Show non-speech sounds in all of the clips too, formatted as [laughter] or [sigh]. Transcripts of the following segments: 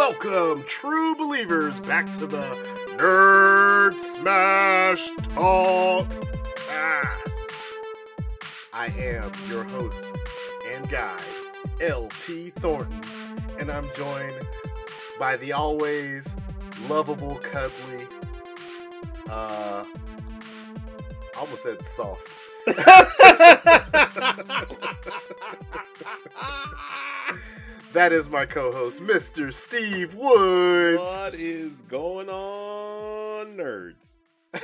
Welcome, true believers, back to the Nerd Smash Talk Cast. I am your host and guide, LT Thornton, and I'm joined by the always lovable, cuddly, uh, I almost said soft. [laughs] [laughs] that is my co-host, Mr. Steve Woods. What is going on, nerds? [laughs]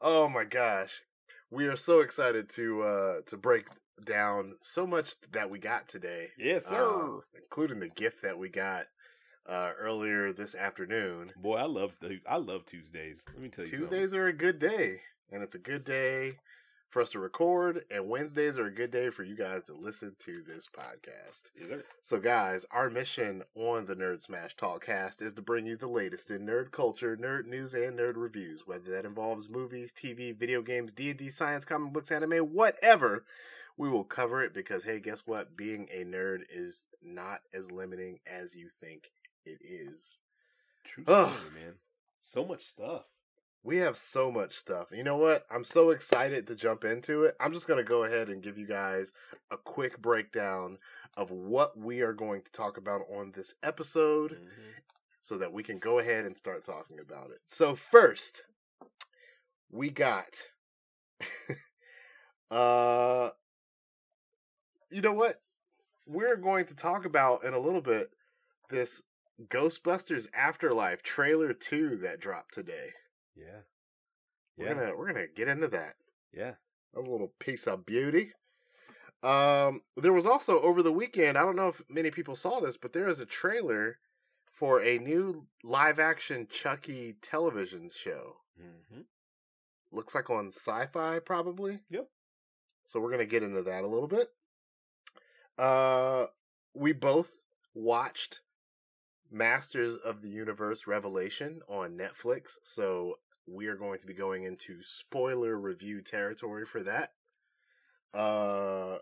oh my gosh. We are so excited to uh to break down so much that we got today. Yes, uh, sir. including the gift that we got uh earlier this afternoon. Boy, I love the I love Tuesdays. Let me tell you, Tuesdays are a good day, and it's a good day for us to record, and Wednesdays are a good day for you guys to listen to this podcast. Yes. So, guys, our mission on the Nerd Smash Talkcast is to bring you the latest in nerd culture, nerd news, and nerd reviews. Whether that involves movies, TV, video games, D and D, science, comic books, anime, whatever, we will cover it because, hey, guess what? Being a nerd is not as limiting as you think it is. True story, man. So much stuff. We have so much stuff. You know what? I'm so excited to jump into it. I'm just going to go ahead and give you guys a quick breakdown of what we are going to talk about on this episode Mhm. so that we can go ahead and start talking about it. So, first, we got [laughs] uh you know what? We're going to talk about in a little bit this Ghostbusters Afterlife trailer 2 that dropped today. Yeah. We're Yeah. gonna we're gonna get into that. Yeah. That was a little piece of beauty. Um, there was also over the weekend. I don't know if many people saw this, but there is a trailer for a new live action Chucky television show. hmm Looks like on Syfy, probably. Yep. So we're gonna get into that a little bit. Uh, we both watched Masters of the Universe Revelation on Netflix, so we are going to be going into spoiler review territory for that. Uh,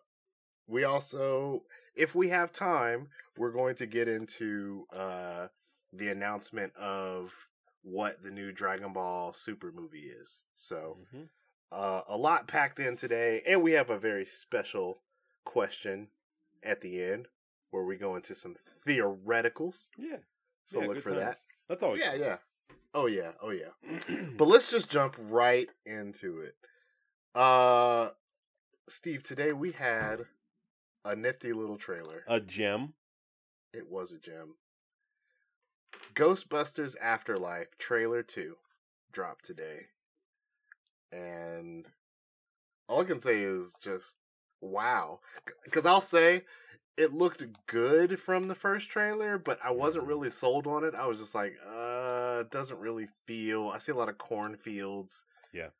we also, if we have time, we're going to get into uh the announcement of what the new Dragon Ball Super movie is. So, hmm uh, a lot packed in today, and we have a very special question at the end where we go into some theoreticals. Yeah. So Yeah, look for that. That's always Yeah, fun. yeah. Oh yeah, oh yeah. but [clears throat] But let's just jump right into it. Uh Steve, today we had a nifty little trailer. a gem. It was a gem. Ghostbusters Afterlife trailer 2 dropped today. And all I can say is just wow. Cuz I'll say it looked good from the first trailer, but I wasn't Mhm. really sold on it. I was just like, uh, it doesn't really feel. I see a lot of cornfields. Yeah.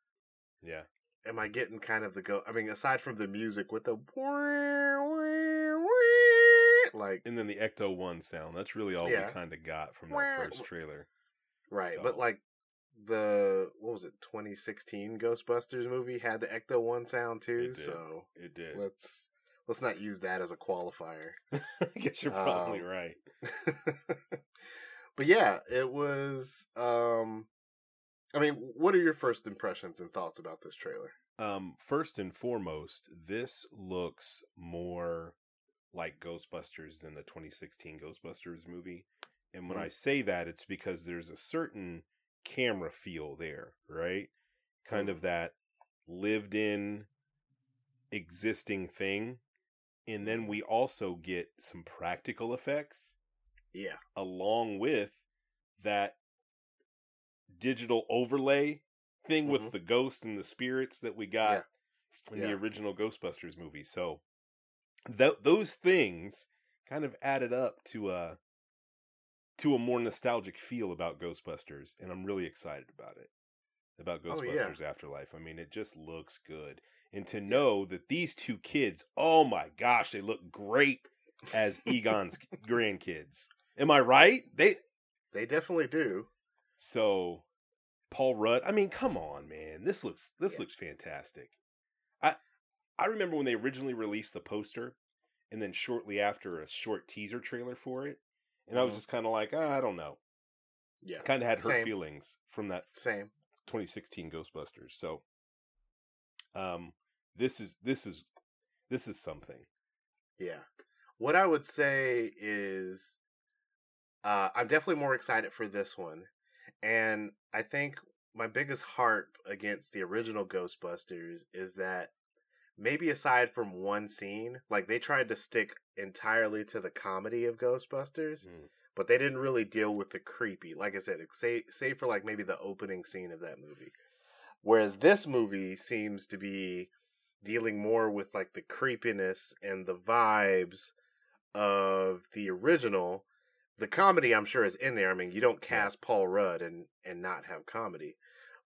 Yeah. Am I getting kind of the go? I mean, aside from the music with the like And then the Ecto One sound. That's really all Yeah. we kind of got from that first trailer. Right, but like the what was it, 2016 Ghostbusters movie had the Ecto One sound too. did. So It did. let's let's not use that as a qualifier. [laughs] I guess you're probably Um, right. [laughs] but yeah, it was. um I mean, what are your first impressions and thoughts about this trailer? Um, first and foremost, this looks more like Ghostbusters than the 2016 Ghostbusters movie. And when Mm. I say that, it's because there's a certain camera feel there, right? Kind Mm. of that lived in existing thing. And then we also get some practical effects Yeah, along with that digital overlay thing Mhm. with the ghosts and the spirits that we got in Yeah. the original Ghostbusters movie. So th- those things kind of added up to a to a more nostalgic feel about Ghostbusters, and I'm really excited about it. About Oh, yeah. Ghostbusters Afterlife. I mean, it just looks good. And to know that these two kids, oh my gosh, they look great as Egon's [laughs] grandkids. Am I right? They they definitely do. so Paul Rudd. I mean, come on, man. This looks this Yeah. looks fantastic. I I remember when they originally released the poster and then shortly after a short teaser trailer for it, and I was Mhm. just kind of like, ah, I don't know. Yeah. Kind of had hurt Same. feelings from that Same. 2016 Ghostbusters. So, um, this is this is this is something. Yeah. What I would say is uh I'm definitely more excited for this one. And I think my biggest harp against the original Ghostbusters is that maybe aside from one scene, like they tried to stick entirely to the comedy of Ghostbusters, Mm. but they didn't really deal with the creepy. Like I said, say save for like maybe the opening scene of that movie. Whereas this movie seems to be dealing more with like the creepiness and the vibes of the original. The comedy I'm sure is in there. I mean, you don't cast Paul Rudd and and not have comedy.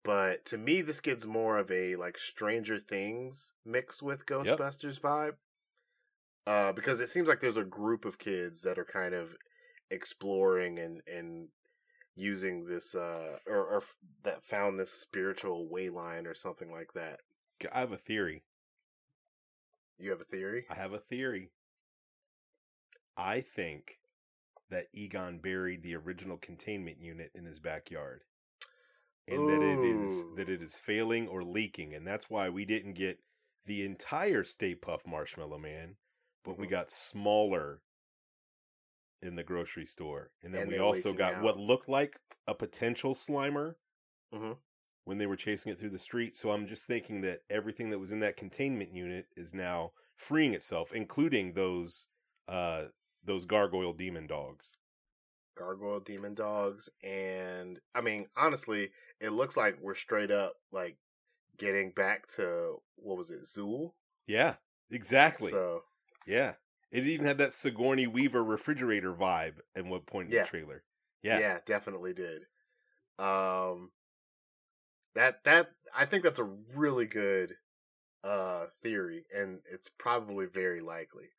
But to me this gets more of a like Stranger Things mixed with Ghostbusters vibe. Uh because it seems like there's a group of kids that are kind of exploring and and using this uh or, or f- that found this spiritual way line or something like that. I have a theory. You have a theory? I have a theory. I think that Egon buried the original containment unit in his backyard. And that it is that it is failing or leaking, and that's why we didn't get the entire Stay Puft Marshmallow Man, but we Mhm. got smaller in the grocery store. And then And we also got out. what looked like a potential Slimer Mhm. When they were chasing it through the street. So I'm just thinking that everything that was in that containment unit is now freeing itself, including those uh those gargoyle demon dogs. Gargoyle demon dogs and I mean honestly, it looks like we're straight up like getting back to what was it, Zuul? Yeah, exactly. So yeah. It even had that Sigourney Weaver refrigerator vibe at one point in Yeah. the trailer. yeah. Yeah. definitely did. Um that that I think that's a really good uh theory and it's probably very likely.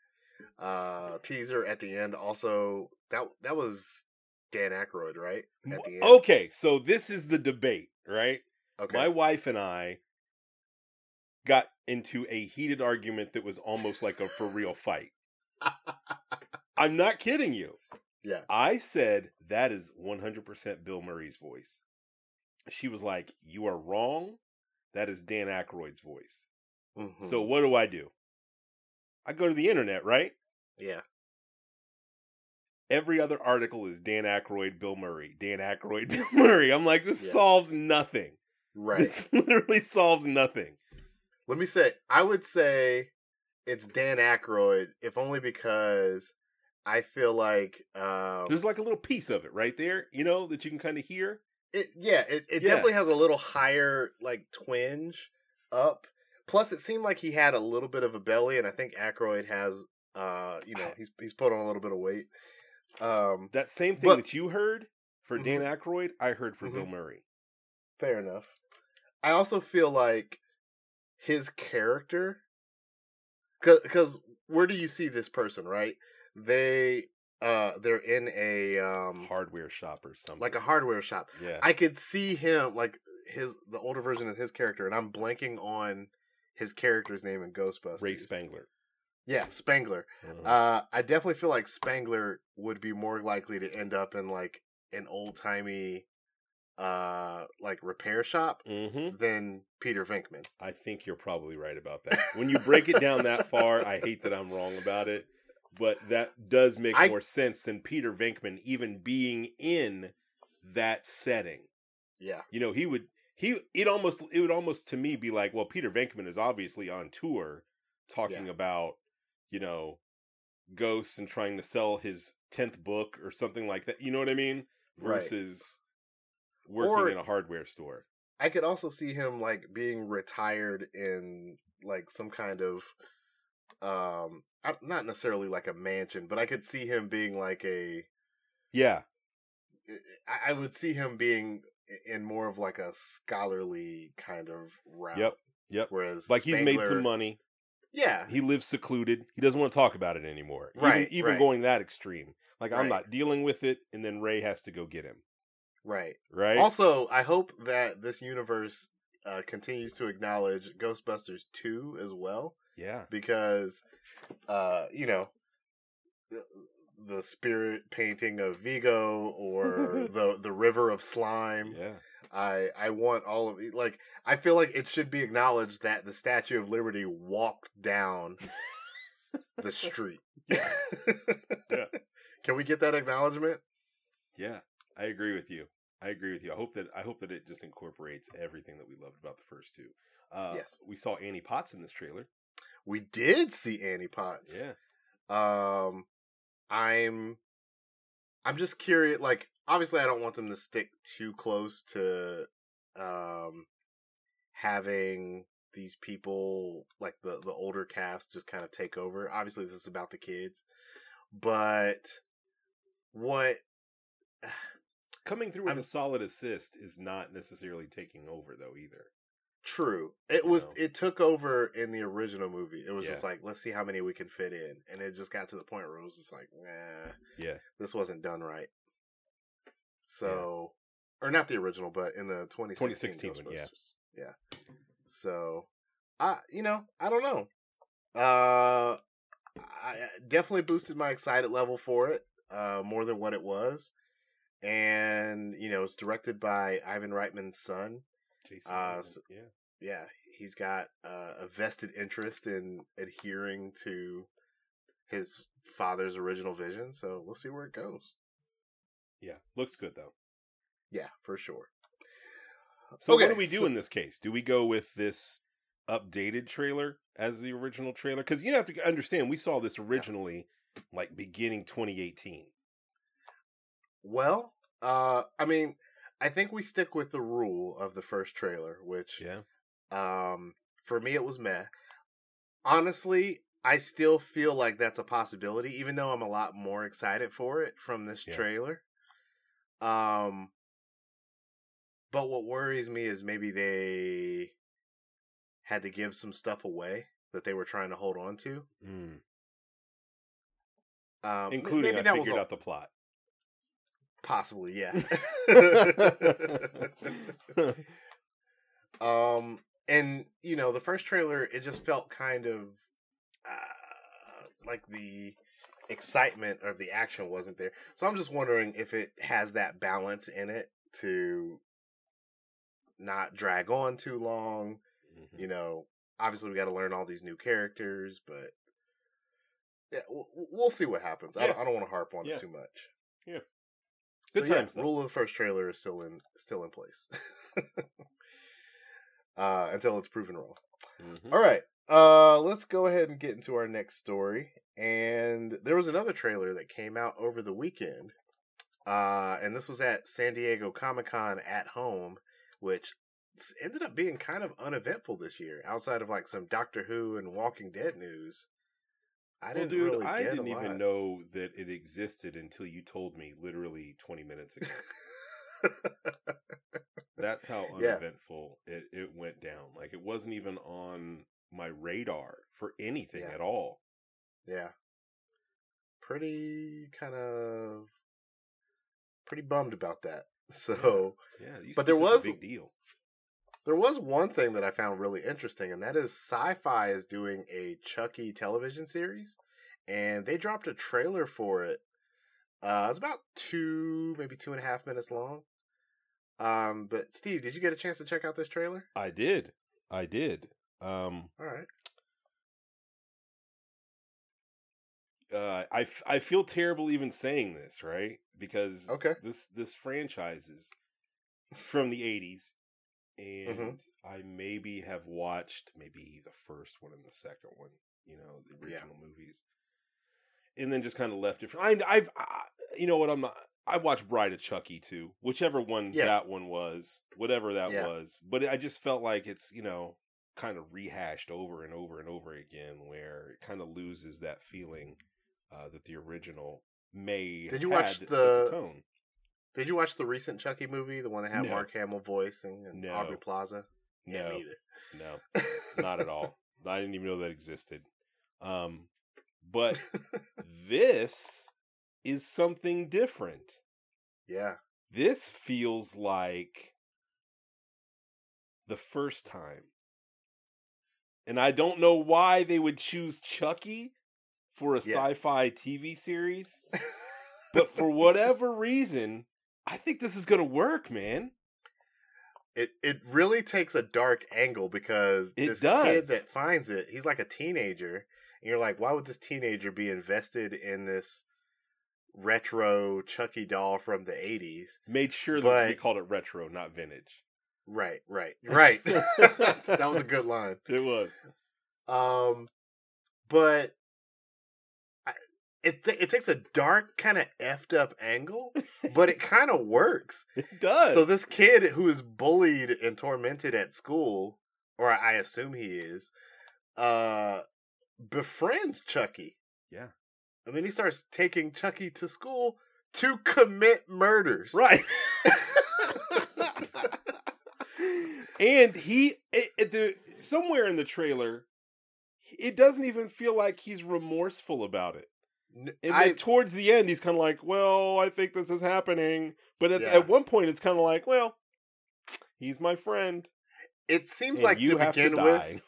Uh teaser at the end also that that was Dan Aykroyd, right? At the end. Okay, so this is the debate, right? Okay. My wife and I got into a heated argument that was almost like a for real fight. [laughs] I'm not kidding you. yeah. I said that is 100% Bill Murray's voice. She was like, "You are wrong. That is Dan Aykroyd's voice." So Mhm. what do I do? I go to the internet, right? yeah. Every other article is Dan Aykroyd, Bill Murray, Dan Aykroyd, [laughs] Bill Murray. I'm like, this Yeah. solves nothing. Right. This [laughs] literally solves nothing. Let me say, I would say it's Dan Aykroyd, if only because I feel like, um, There's like a little piece of it right there, you know, that you can kind of hear. It, yeah, it, it Yeah. definitely has a little higher like twinge up. Plus, it seemed like he had a little bit of a belly, and I think Aykroyd has, uh, you know, he's he's put on a little bit of weight. Um, That same thing But- that you heard for Dan Aykroyd, I heard for Mhm. Bill Murray. fair enough. I also feel like his character, because where do you see this person? Right, they uh they're in a um Hardware shop or something. like a hardware shop. yeah. I could see him like his the older version of his character, and I'm blanking on his character's name in Ghostbusters. Ray Spengler. Yeah, Spengler. Uh-huh. Uh, I definitely feel like Spengler would be more likely to end up in like an old timey, uh, like repair shop hmm than Peter Venkman. I think you're probably right about that. When you break it down that far, I hate that [laughs] I'm wrong about it, but that does make I- more sense than Peter Venkman even being in that setting. Yeah, You know, he would he it almost it would almost to me be like, well, Peter Venkman is obviously on tour talking Yeah. about, you know, ghosts and trying to sell his 10th book or something like that. You know what I mean? Right. Versus working Or- in a hardware store. I could also see him like being retired in like some kind of, um, not necessarily like a mansion, but I could see him being like a Yeah. I- I would see him being in more of like a scholarly kind of route. Yep, yep. Whereas Like he's made some money. Yeah. He lives secluded. He doesn't want to talk about it anymore. Even- Right, Even, right. going that extreme. Like I'm not dealing with it, and then Ray has to go get him. Right. Right. Also, I hope that this universe uh, continues to acknowledge Ghostbusters 2 as well. Yeah. because uh you know the, spirit painting of Vigo or [laughs] the the river of slime Yeah. I I want all of it like I feel like it should be acknowledged that the Statue of Liberty walked down [laughs] the street. Yeah. Yeah. [laughs] Can we get that acknowledgement? Yeah. I agree with you. I agree with you. I hope that I hope that it just incorporates everything that we loved about the first two. Uh, Yes. We saw Annie Potts in this trailer. We did see Annie Potts. Yeah. Um I'm I'm just curious like obviously I don't want them to stick too close to um having these people like the the older cast just kind of take over. Obviously this is about the kids. But what [sighs] Coming through with I'm- a solid assist is not necessarily taking over though either. True. It was. know? It took over in the original movie. It was just like, let's see how many we can fit in, and it just got to the point where it was just like, nah, Yeah. this wasn't done right. So, or not the original, but in the 2016, 2016 one, yeah. Yeah. So, I you know I don't know. Uh, I I definitely boosted my excited level for it. Uh, more than what it was, and you know it's directed by Ivan Reitman's son Jason. Uh, Reitman, s- yeah. yeah, he's got uh, a vested interest in adhering to his father's original vision. So we'll see where it goes. Yeah. Looks good though. Yeah, for sure. So Okay, what do we do so- in this case? Do we go with this updated trailer as the original trailer? Because you have to understand, we saw this originally like beginning 2018. Well, uh, I mean, I think we stick with the rule of the first trailer, which Yeah. um, for me it was meh. Honestly, I still feel like that's a possibility, even though I'm a lot more excited for it from this Yeah. trailer. Um, but what worries me is maybe they had to give some stuff away that they were trying to hold on to. Mm. Um, Including maybe I that was figured a- out the plot. Possibly, yeah. [laughs] [laughs] um, and you know, the first trailer, it just felt kind of uh, like the excitement of the action wasn't there. So I'm just wondering if it has that balance in it to not drag on too long. Mhm. You know, obviously we got to learn all these new characters, but yeah, we'll, we'll see what happens. I don't, I don't want to harp on Yeah. it too much. Good So, times though. rule of the first trailer is still in still in place [laughs] uh, until it's proven wrong. Mhm. All right, uh, let's go ahead and get into our next story. And there was another trailer that came out over the weekend, uh, and this was at San Diego Comic Con at home, which ended up being kind of uneventful this year. Outside of like some Doctor Who and Walking Dead news, I Well, didn't dude, really I didn't even know that it existed until you told me literally 20 minutes ago. That's how [laughs] Yeah. uneventful it, it went down. Like it wasn't even on my radar for anything Yeah. at all. Yeah. Pretty kind of pretty bummed about that. [laughs] So Yeah, used But there was a big deal. There was one thing that I found really interesting, and that is Syfy is doing a Chucky television series, and they dropped a trailer for it. Uh, it's about two, maybe two and a half minutes long. Um, but Steve, did you get a chance to check out this trailer? I did. I did. Um, All right. uh, I, f- I feel terrible even saying this, right? Because Okay. this this franchise is from the 80s and Mhm. I maybe have watched maybe the first one and the second one, you know, the Yeah. original movies. And then just kind of left it. For, I, I've, I, you know what? I'm not. I watched Bride of Chucky too, whichever one Yeah. that one was, whatever that Yeah. was. But I just felt like it's you know kind of rehashed over and over and over again, where it kind of loses that feeling uh, that the original may. Did you had watch the- tone? Did you watch the recent Chucky movie, the one that had No. Mark Hamill voicing and No. Aubrey Plaza? Yeah, No, me either. no, [laughs] not at all. I didn't even know that existed. Um, but [laughs] this is something different. yeah. This feels like the first time and I don't know why they would choose Chucky for a Yeah. sci-fi TV series, [laughs] but for whatever reason, I think this is gonna work, man. it it really takes a dark angle because It this does. kid that finds it, he's like a teenager, and you're like, why would this teenager be invested in this retro Chucky doll from the '80s? Made sure that we But- called it retro, not vintage. Right, right, [laughs] right. [laughs] that was a good line. It was. Um, but it it takes a dark kind of effed up angle, but it kind of [laughs] works. It does. So this kid who is bullied and tormented at school, or I assume he is, uh, befriends Chucky. Yeah. And then he starts taking Chucky to school to commit murders. right. [laughs] and he it, it- the somewhere in the trailer it doesn't even feel like he's remorseful about it I- towards the end he's kind of like well i think this is happening. But at, Yeah. at one point it's kind of like well he's my friend. It seems like you to begin to with,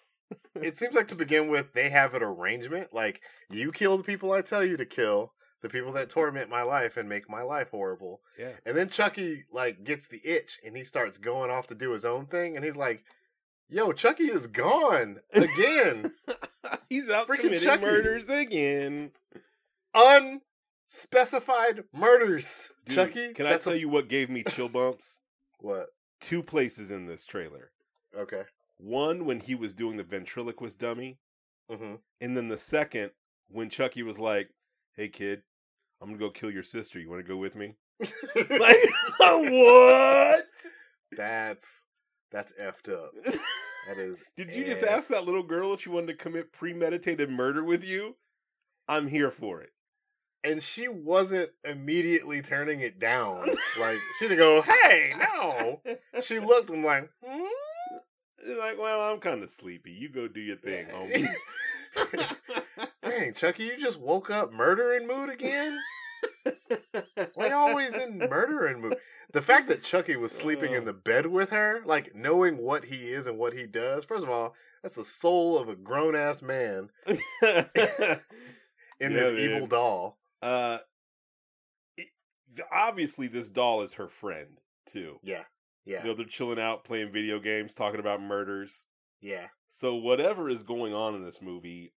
it seems like to begin with they have an arrangement like you kill the people i tell you to kill the people that torment my life and make my life horrible. Yeah. And then chucky like gets the itch and he starts going off to do his own thing and he's like yo chucky is gone [laughs] again. He's out Freaking committing Chucky. murders again unspecified murders Dude, chucky can i tell a- you what gave me chill bumps what two places in this trailer okay one when he was doing the ventriloquist dummy hmm And then the second, when Chucky was like, "Hey kid, I'm gonna go kill your sister. You want to go with me?" [laughs] Like [laughs] what? that's that's effed up that is [laughs] Did you just ask that little girl if she wanted to commit premeditated murder with you? I'm here for it. And she wasn't immediately turning it down. [laughs] Like she didn't go, "Hey, no." She looked and like, hmm? She's like, well, I'm kind of sleepy. You go do your thing, homie. [laughs] "Dang, Chucky, you just woke up murdering mood again." Why always in murdering mood? The fact that Chucky was sleeping in Oh. the bed with her, like knowing what he is and what he does. First of all, that's the soul of a grown ass man [laughs] in Yeah, this man. evil doll. Uh, it- obviously, this doll is her friend too. Yeah, yeah, You know, they're chilling out, playing video games, talking about murders. yeah, So whatever is going on in this movie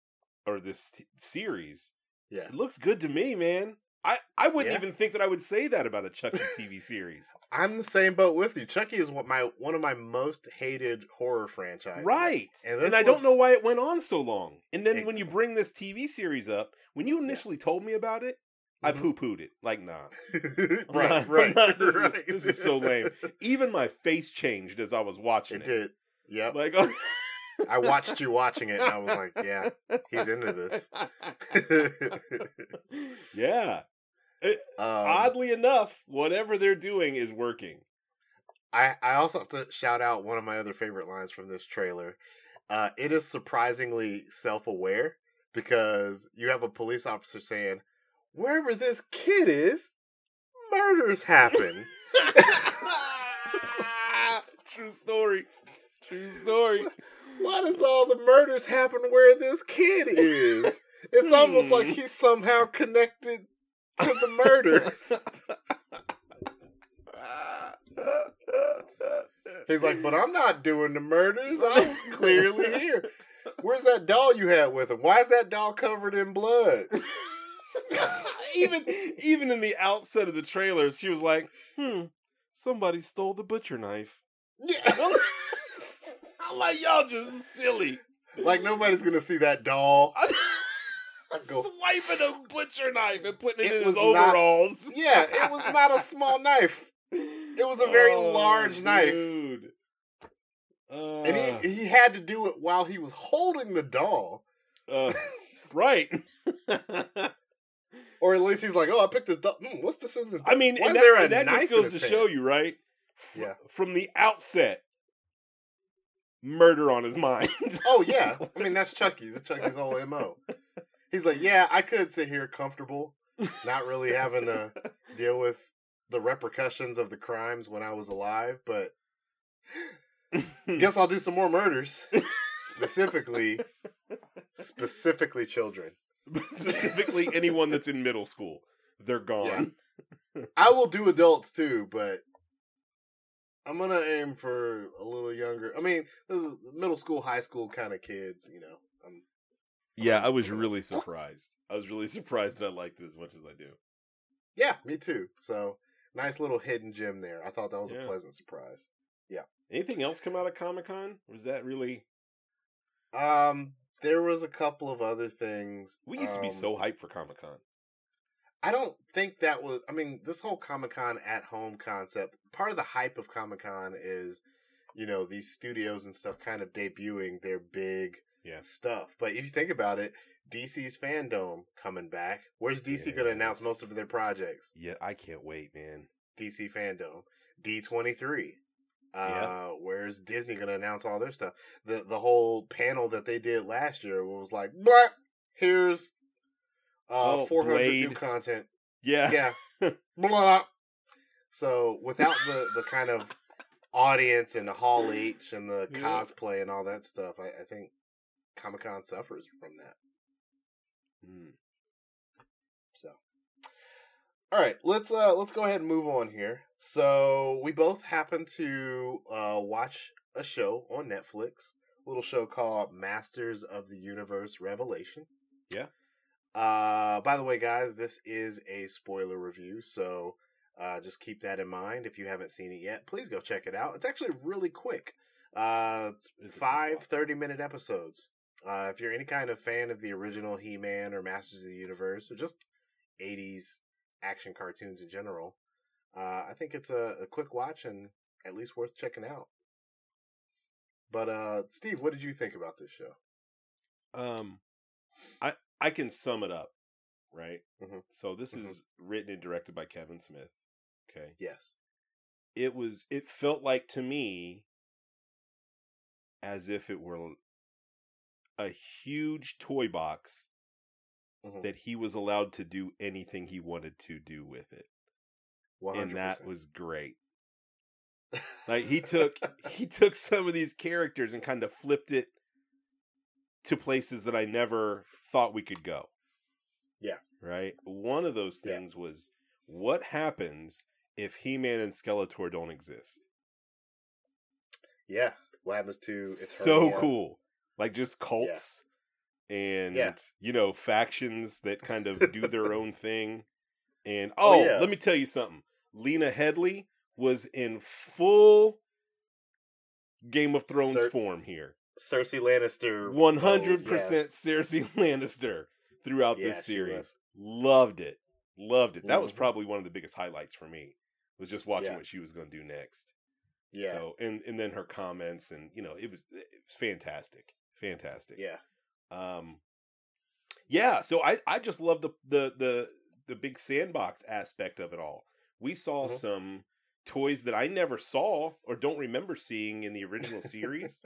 or this t- series, yeah. it looks good to me, man. I, I wouldn't Yeah. even think that I would say that about a Chucky TV [laughs] series. I'm the same boat with you. Chucky is what my one of my most hated horror franchises. right. And And, I don't know why it went on so long. And then when you bring this TV series up, when you initially told me about it, I Mhm. poo pooed it. Like, nah. [laughs] right, not- [laughs] right, not- this is- right. this is so lame. Even my face changed as I was watching It it. did. Yep. Like, I watched you watching it, and I was like, "Yeah, he's into this." [laughs] yeah. um, Oddly enough, whatever they're doing is working. I I also have to shout out one of my other favorite lines from this trailer. Uh, it is surprisingly self aware because you have a police officer saying, "Wherever this kid is, murders happen." [laughs] True story. True story. [laughs] Why does all the murders happen where this kid is? It's almost like Hmm. he's somehow connected to the murders. He's like, but I'm not doing the murders. I was clearly here. Where's that doll you had with him? Why is that doll covered in blood? [laughs] even even in the outset of the trailers, she was like, "Hmm, somebody stole the butcher knife." Yeah. [laughs] I'm like, y'all just silly. like nobody's gonna see that doll. [laughs] Go, Swiping a butcher knife and putting it, It in his was not- overalls. Yeah, it was not a small [laughs] knife. It was a very large knife. Uh, And he, he had to do it while he was holding the doll. uh, [laughs] right. Or at least he's like, oh, I picked this doll. Hmm, what's this in this I mean, Why and that, there a and that knife just goes to his show you, right? F- Yeah. From the outset, murder on his mind. [laughs] Oh yeah, I mean that's Chucky's. That's Chucky's whole mo. He's like, yeah, I could sit here comfortable, not really having to deal with the repercussions of the crimes when I was alive, but guess I'll do some more murders. specifically specifically children. Specifically, anyone that's in middle school, they're gone. I will do adults too, but I'm gonna aim for a little younger. I mean, this is middle school, high school kind of kids. You know, I'm, Yeah, I was really surprised. I was really [laughs] surprised that I liked it as much as I do. yeah, me too. So nice little hidden gem there. I thought that was Yeah. a pleasant surprise. Yeah. Anything else come out of Comic Con? Was that really? Um, there was a couple of other things. We used to be um, so hyped for Comic Con. I don't think that was. I mean, this whole Comic Con at home concept. Part of the hype of Comic Con is, you know, these studios and stuff kind of debuting their big Yeah. stuff. But if you think about it, DC's Fandom coming back. Where's DC going to announce most of their projects? Yeah, I can't wait, man. DC Fandom, D twenty three. Uh, where's Disney going to announce all their stuff? The the whole panel that they did last year was like, "What? Here's uh Oh, four hundred new content." Yeah. Yeah, [laughs] blah. So without the the kind of audience and the Hall H and the Yeah. cosplay and all that stuff, I, I think Comic Con suffers from that. Mm. So, all right, let's uh let's go ahead and move on here. So we both happen to uh watch a show on Netflix, a little show called Masters of the Universe Revelation. Yeah. Uh, by the way, guys, this is a spoiler review, so uh, just keep that in mind. If you haven't seen it yet, please go check it out. It's actually really quick. Uh, it's Is it? five 30 minute episodes. Uh, if you're any kind of fan of the original He Man or Masters of the Universe or just 80s action cartoons in general, uh, I think it's a, a quick watch and at least worth checking out. But uh, Steve, what did you think about this show? Um, I I can sum it up, right? Mhm. So this Mhm. is written and directed by Kevin Smith. Okay, Yes. it was. It felt like to me as if it were a huge toy box Mhm. that he was allowed to do anything he wanted to do with it, 100%. and that was great. Like he took he took some of these characters and kind of flipped it to places that I never thought we could go. Yeah. Right? One of those Yeah. things was what happens if He-Man and Skeletor don't exist? yeah. What happens to so cool. Like just cults and Yeah. you know, factions that kind of do their [laughs] own thing. And Oh, oh, yeah. let me tell you something. Lena Headley was in full Game of Thrones form here. Cersei Lannister. One oh, hundred yeah. Cersei [laughs] Lannister throughout Yeah, this series. Loved it. Loved it. That was Mhm. probably one of the biggest highlights for me. Was just watching Yeah. what she was going to do next. Yeah. So and and then her comments and you know it was it was fantastic, fantastic. yeah. Um. Yeah. So I I just love the the the the big sandbox aspect of it all. We saw Mhm. some toys that I never saw or don't remember seeing in the original [laughs] series.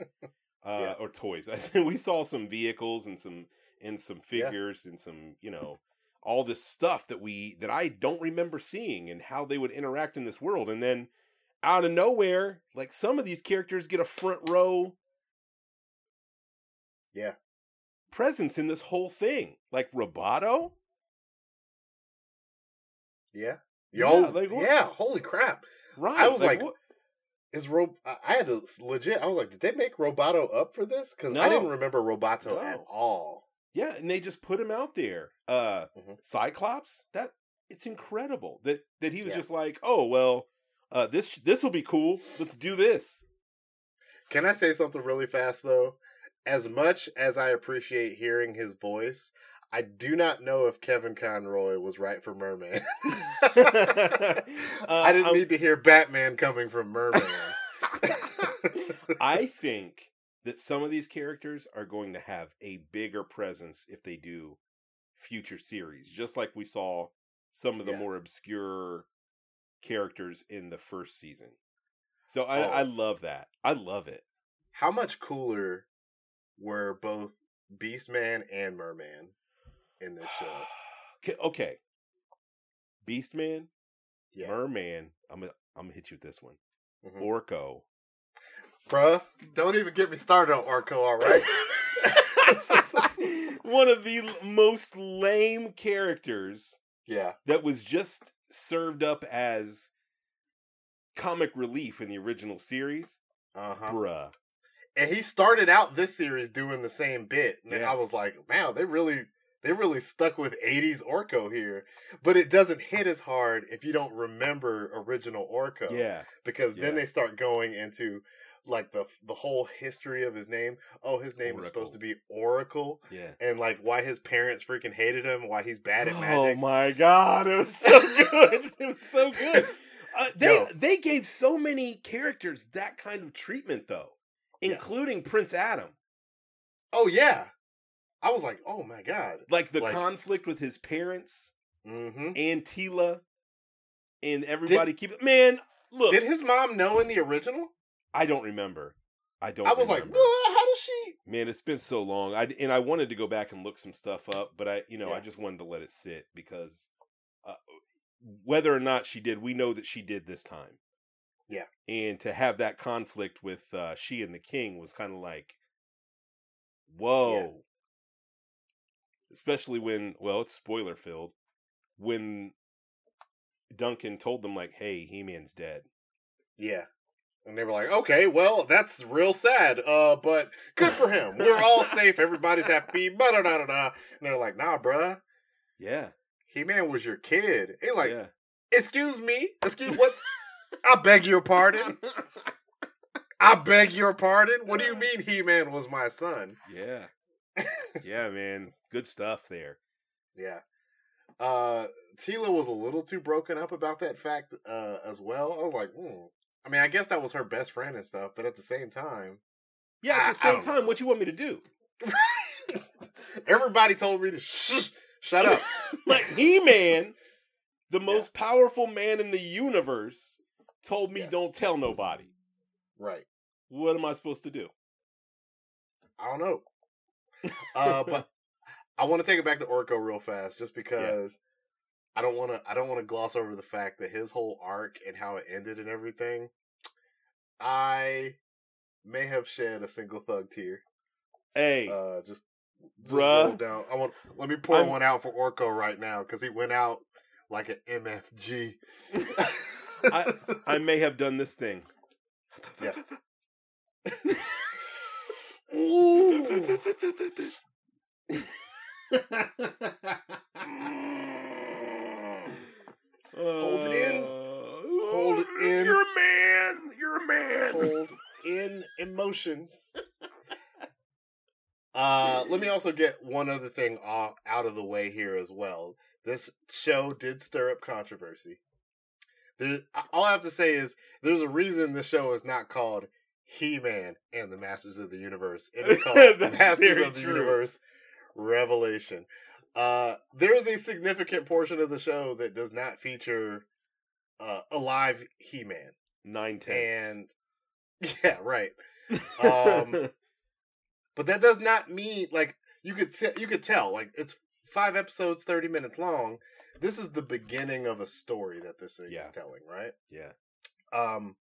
Uh, Yeah. or toys. [laughs] we saw some vehicles and some and some Yeah. figures and some you know all this stuff that we that I don't remember seeing and how they would interact in this world. And then out of nowhere, like some of these characters get a front row Yeah. presence in this whole thing. Like Roboto. Yeah. Yeah, like, yeah, holy crap. Right. I was like, what- Is Ro I had to legit I was like, did they make Roboto up for this? Because I didn't remember Roboto at all. yeah, and they just put him out there. Uh Mhm. Cyclops, that it's incredible that that he was Yeah. just like, "Oh, well, uh this this will be cool. Let's do this." Can I say something really fast though? As much as I appreciate hearing his voice, I do not know if Kevin Conroy was right for Merman. [laughs] I didn't I'm- need to hear Batman coming from Merman. [laughs] I think that some of these characters are going to have a bigger presence if they do future series, just like we saw some of the Yeah. more obscure characters in the first season. So I, Oh. I love that. I love it. How much cooler were both Beastman and Merman in this show? [sighs] okay, okay. Beastman, Yeah. Merman. I'm gonna I'm gonna hit you with this one. Mhm. Orko. Bruh, don't even get me started on Orko, all right? [laughs] One of the most lame characters yeah. that was just served up as comic relief in the original series. Uh-huh. Bruh. And he started out this series doing the same bit. And then Yeah. I was like, man, they really they really stuck with 80s Orko here. But it doesn't hit as hard if you don't remember original Orko. Yeah. Because then Yeah. they start going into like the the whole history of his name. Oh, his name is supposed to be Oracle. Yeah. And like why his parents freaking hated him, why he's bad at Oh magic. Oh my god, it was so [laughs] good. it was so good. [laughs] Uh, they Yo. they gave so many characters that kind of treatment though, Yes. including Prince Adam. Oh yeah. I was like, oh my god. Like the Like- conflict with his parents Mm-hmm. and Teela and everybody keep it man, look, Did his mom know in the original? I don't remember. I don't I was like, remember. "What? how does she? Man, it's been so long. I and I wanted to go back and look some stuff up, but I, you know, I just wanted to let it sit because uh, whether or not she did, we know that she did this time. Yeah. And to have that conflict with uh, she and the king was kind of like, whoa. Especially when, well, it's spoiler filled, when Duncan told them like, "Hey, He Man's dead." Yeah. And they were like, okay, well, that's real sad. Uh, but good for him. We're all [laughs] safe. Everybody's happy. Da da da da. And they're like, nah, bruh. Yeah. He Man was your kid. He like, yeah. excuse me, excuse what? I beg your pardon. [laughs] I beg your pardon. What do you mean He Man was my son? Yeah. Yeah, man. Good stuff there. Yeah. Uh Teela was a little too broken up about that fact uh as well. I was like, hmm. I mean, I guess that was her best friend and stuff, but at the same time, Yeah, at the same don't know. time, what you want me to do? [laughs] everybody told me to shh, shut up. [laughs] like He Man, [laughs] the most powerful man in the universe, told me Yes. don't tell nobody. right. What am I supposed to do? I don't know. Uh, but I want to take it back to Orko real fast, just because I don't want to. I don't want to gloss over the fact that his whole arc and how it ended and everything. I may have shed a single thug tear. Hey, Uh, just, Bruh. down. I want. Let me pour I'm- one out for Orko right now because he went out like an MFG. [laughs] I I may have done this thing. Yeah. [laughs] Hold it in. Hold it in. You're a man. You're a man. hold in emotions. Uh, let me also get one other thing out of the way here as well. This show did stir up controversy. There, all I have to say is there's a reason the show is not called He-Man and the Masters of the Universe. It is called [laughs] Masters of the true. Universe Revelation. Uh, there is a significant portion of the show that does not feature uh, a live He-Man Nine tenths. and [laughs] yeah, right. um, [laughs] But that does not mean like you could se- you could tell like it's five episodes, thirty minutes long. This is the beginning of a story that this thing Yeah. is telling, right? yeah. Um,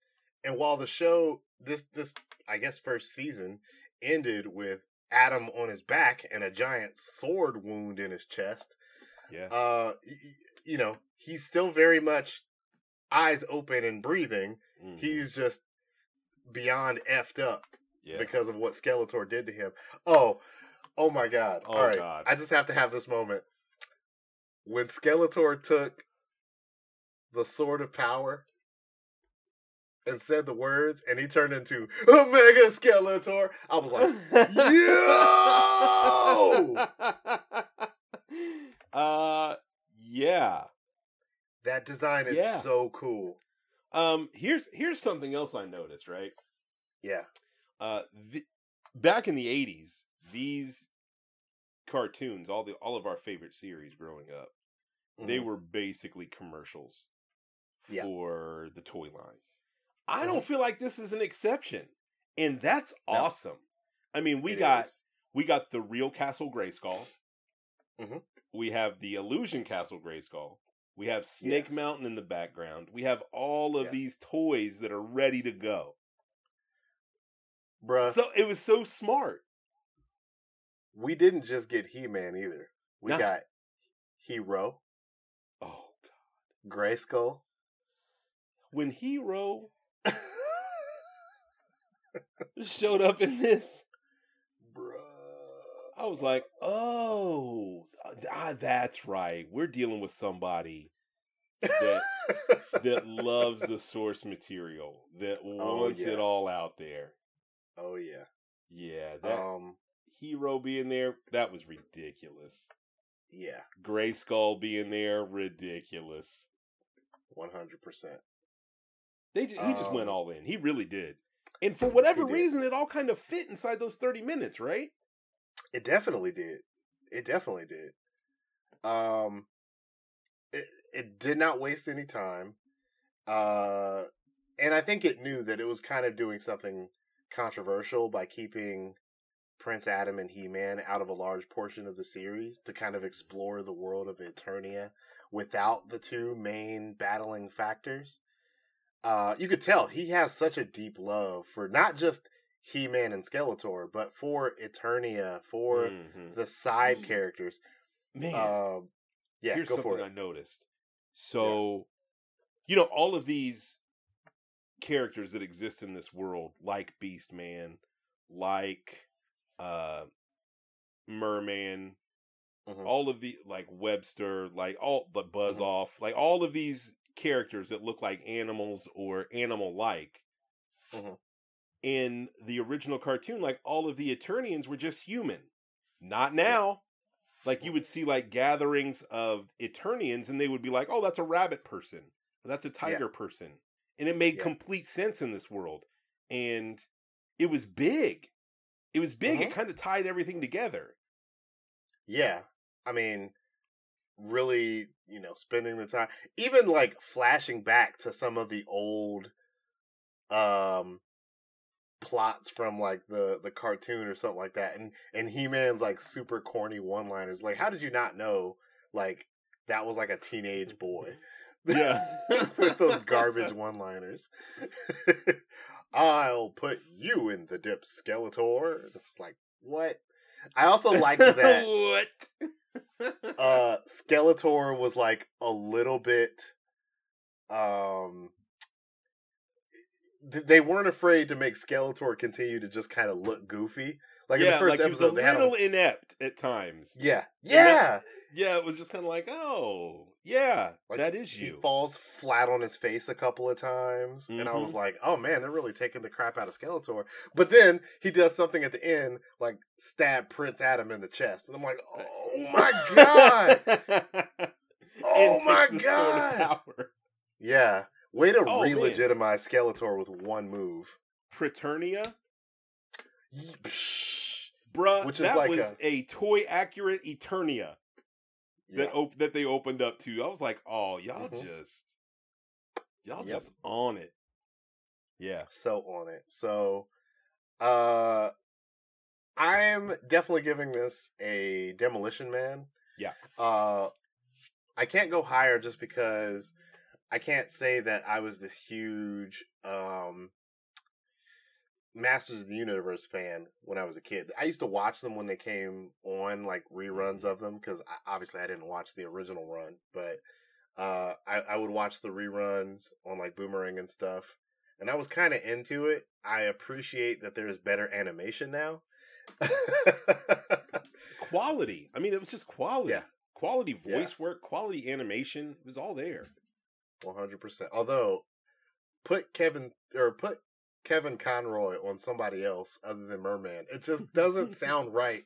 and while the show this this I guess first season ended with Adam on his back and a giant sword wound in his chest, Yeah. uh, you know he's still very much eyes open and breathing. Mhm. He's just beyond effed up yeah. because of what Skeletor did to him. Oh, oh my God! Oh, All right, God. I just have to have this moment when Skeletor took the Sword of Power and said the words, and he turned into Omega Skeletor. I was like, [laughs] Yo! uh yeah. that design is Yeah. so cool. Um here's here's something else I noticed, right? Yeah, Uh the, back in the 80s, these cartoons, all the all of our favorite series growing up, they Mhm. were basically commercials Yeah. for the toy line. I don't feel like this is an exception. And that's No. awesome. I mean, we It got is. we got the real Castle Grayskull. Mhm. We have the illusion Castle Grayskull. We have Snake Yes. Mountain in the background. We have all of Yes. these toys that are ready to go. Bruh, So it was so smart. we didn't just get He Man either. We Nah. got Hero, Oh god. Grayskull. When Hero [laughs] showed up in this, Bruh. I was like, "Oh, ah, that's right. We're dealing with somebody that [laughs] that loves the source material, that Oh, wants yeah. it all out there." oh yeah. Yeah, that Um hero being there, that was ridiculous. yeah, Grayskull being there, ridiculous. one hundred percent. They ju- he just went Um, all in. He really did. And for whatever reason, it all kind of fit inside those 30 minutes, right? It definitely did. It definitely did. Um it it did not waste any time. Uh and I think it knew that it was kind of doing something controversial by keeping Prince Adam and He-Man out of a large portion of the series to kind of explore the world of Eternia without the two main battling factors. Uh you could tell he has such a deep love for not just He-Man and Skeletor, but for Eternia, for Mhm. the side characters. Man, Um, yeah, here's go something for it. I noticed. So, you know, all of these characters that exist in this world, like Beast Man, like uh Merman, Mhm. all of the like Webstor, like all the Buzz Mhm. Off, like all of these characters that look like animals or animal like. Mhm. In the original cartoon, like all of the Eternians were just human. Not now. Like you would see like gatherings of Eternians and they would be like, oh, that's a rabbit person. That's a tiger person. And it made Yeah. complete sense in this world. And it was big. It was big. It Mhm. kind of tied everything together. Yeah. I mean, really, you know, spending the time, even like flashing back to some of the old um plots from like the the cartoon or something like that and and he-man's like super corny one liners like how did you not know like that was like a teenage boy [laughs] Yeah. with those garbage [laughs] one liners [laughs] i'll put you in the dip skeletor it's like what i also liked that what? Uh Skeletor was like a little bit um they weren't afraid to make Skeletor continue to just kind of look goofy. Like in the first like he episode was they a had him, little inept at times. Yeah. that- Yeah. Yeah, it was just kind of like, oh, yeah, Like, that is you. He falls flat on his face a couple of times and I was Mhm. like, "Oh man, they're really taking the crap out of Skeletor." But then he does something at the end like stab Prince Adam in the chest and I'm like, "Oh my god." [laughs] Oh my takes the sword of God. Yeah. Way to Oh, re-legitimize Skeletor with one move. Psh. bruh, Which is that like was a, toy accurate Eternia Yeah. that op- that they opened up to. I was like, oh, y'all Mhm. just y'all Yep. just on it. Yeah. so on it. So uh I'm definitely giving this a demolition man. Yeah. Uh I can't go higher just because I can't say that I was this huge um Masters of the Universe fan when I was a kid. I used to watch them when they came on, like reruns of them, because obviously I didn't watch the original run, but uh, I, I would watch the reruns on like Boomerang and stuff, and I was kind of into it. I appreciate that there's better animation now. [laughs] Quality. I mean, it was just quality. Yeah. Quality Yeah. voice work, quality animation. It was all there. One hundred percent. Although, put Kevin or put Kevin Conroy on somebody else other than Merman, it just [laughs] doesn't sound right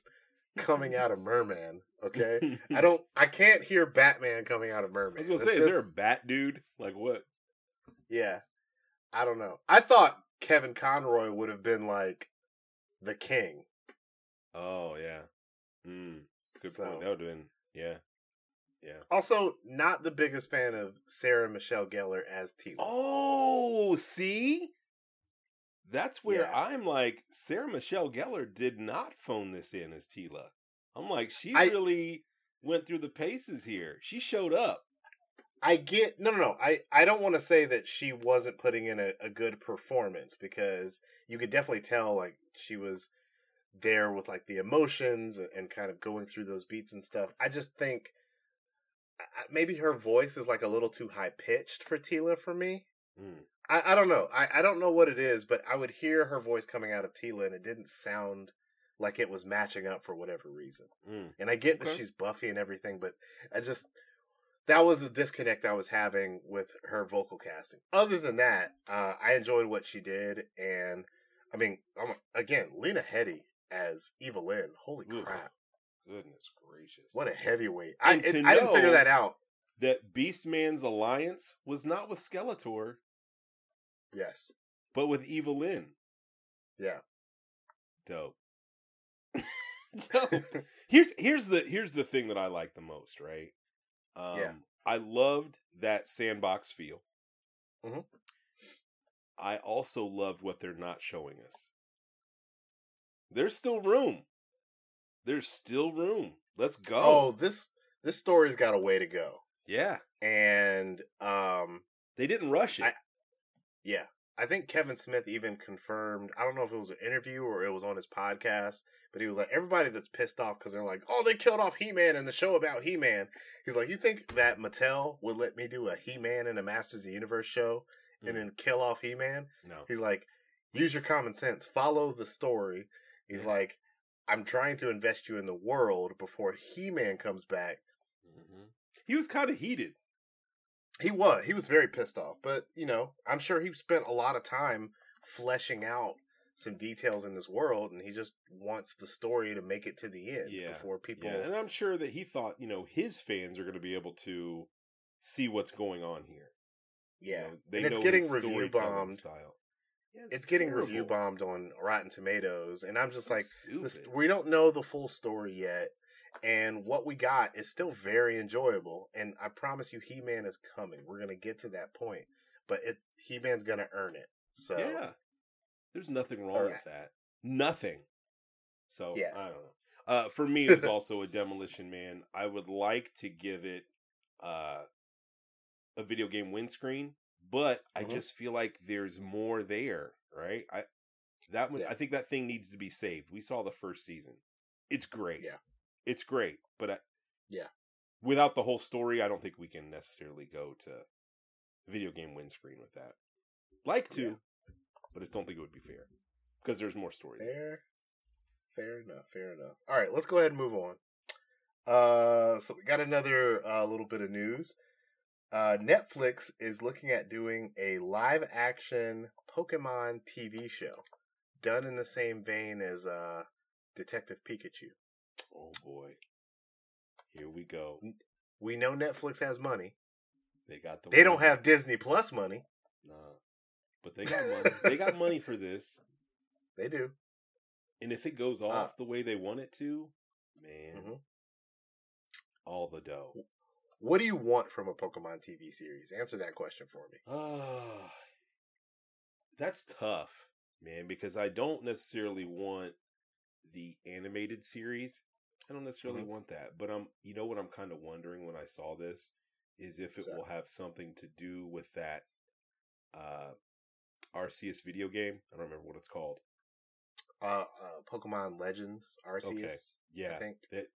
coming out of Merman. Okay, I [laughs] don't. I can't hear Batman coming out of Merman. I was gonna It's say, is there a bat dude? Like what? Yeah, I don't know. I thought Kevin Conroy would have been like the king. Oh yeah. Mm, good So- point. That would have been yeah. Yeah. Also, not the biggest fan of Sarah Michelle Gellar as Teela. Oh, see? That's where Yeah. I'm like, Sarah Michelle Gellar did not phone this in as Teela. I'm like, she I- really went through the paces here. She showed up. I get no, no, no. I I don't want to say that she wasn't putting in a, a good performance because you could definitely tell like she was there with like the emotions and, and kind of going through those beats and stuff. I just think maybe her voice is like a little too high pitched for Teela for me. Mm. I, I don't know. I, I don't know what it is, but I would hear her voice coming out of Teela and it didn't sound like it was matching up for whatever reason. Mm. And I get that she's Buffy and everything, but I just that was the disconnect I was having with her vocal casting. Other than that, uh, I enjoyed what she did, and I mean, I'm, again, Lena Headey as Evil-Lyn. Holy crap! Goodness gracious! What a heavyweight! I And it, I didn't figure that out. that Beastman's alliance was not with Skeletor, Yes, but with Evil Evelyn. yeah. Dope. [laughs] Dope. here's here's the here's the thing that I like the most, right? Um, Yeah. I loved that sandbox feel. Mhm. I also loved what they're not showing us. There's still room. There's still room. Let's go. Oh, this this story's got a way to go, yeah. and um, They didn't rush it. I- Yeah. I think Kevin Smith even confirmed, I don't know if it was an interview or it was on his podcast, but he was like, everybody that's pissed off because they're like, oh, they killed off He Man in the show about He Man. He's like, you think that Mattel would let me do a He Man and a Masters of the Universe show and Mm. then kill off He Man? no. He's like, use your common sense, follow the story. He's Yeah. like, I'm trying to invest you in the world before He Man comes back. Mhm. He was kind of heated. He was. He was very pissed off. But, you know, I'm sure he spent a lot of time fleshing out some details in this world and he just wants the story to make it to the end Yeah, before people Yeah, and I'm sure that he thought, you know, his fans are going to be able to see what's going on here. You Yeah. know, they and it's know getting review bombed. Style. Yeah, It's, getting review bombed on Rotten Tomatoes and I'm just So like this, we don't know the full story yet and what we got is still very enjoyable and I promise you He-Man is coming. We're going to get to that point. But it He-Man's going to earn it. So yeah, there's nothing wrong Alright. with that. Nothing. So Yeah. I don't know. Uh, for me, it was [laughs] also a Demolition Man. I would like to give it uh, a video game windscreen, but I Mhm. just feel like there's more there. Right? I that one. Yeah. I think that thing needs to be saved. We saw the first season. It's great. Yeah. It's great. But I, Yeah. without the whole story, I don't think we can necessarily go to video game windscreen with that. Like to, Yeah. but I just don't think it would be fair because there's more story. there. Fair, fair enough, fair enough. All right, let's go ahead and move on. Uh, so we got another uh, little bit of news. Uh, Netflix is looking at doing a live action Pokemon TV show, done in the same vein as uh, Detective Pikachu. Oh boy, here we go. We know Netflix has money. They got the. They don't have Disney Plus money. nah, but they got money. they got money for this, [laughs] They do. and if it goes off the way they want it to, man, Mhm. all the dough. What do you want from a Pokemon TV series? Answer that question for me. Ah, that's tough, man, because I don't necessarily want the animated series. I don't necessarily Mhm. want that, but I'm. You know what I'm kind of wondering when I saw this is if it will have something to do with that uh Arceus video game. I don't remember what it's called. Uh, uh Pokemon Legends Arceus. Yeah, I think. that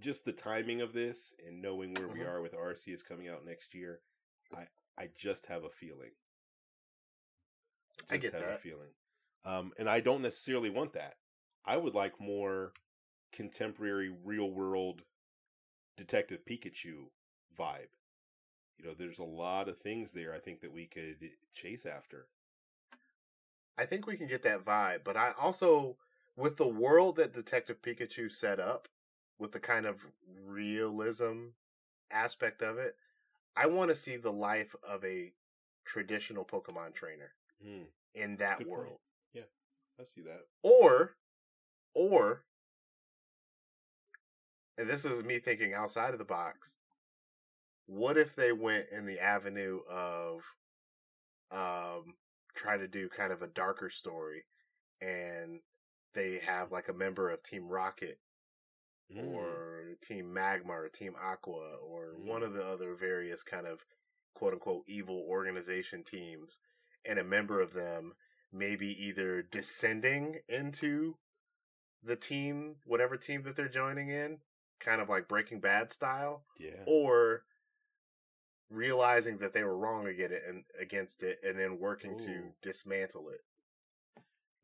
just the timing of this and knowing where we Mhm. are with Arceus coming out next year, I I just have a feeling. I just get have a that. feeling. Um, and I don't necessarily want that. I would like more contemporary, real world Detective Pikachu vibe. You know, there's a lot of things there I think that we could chase after. I think we can get that vibe, but I also, with the world that Detective Pikachu set up, with the kind of realism aspect of it, I want to see the life of a traditional Pokemon trainer Hmm, in that Good point. world. I see that. Or, or, and this is me thinking outside of the box. What if they went in the avenue of, um, trying to do kind of a darker story, and they have like a member of Team Rocket Mm, or Team Magma or Team Aqua or one Mm. of the other various kind of quote unquote evil organization teams, and a member of them maybe either descending into the team, whatever team that they're joining in, kind of like Breaking Bad style, Yeah. or realizing that they were wrong against it and against it, and then working to dismantle it.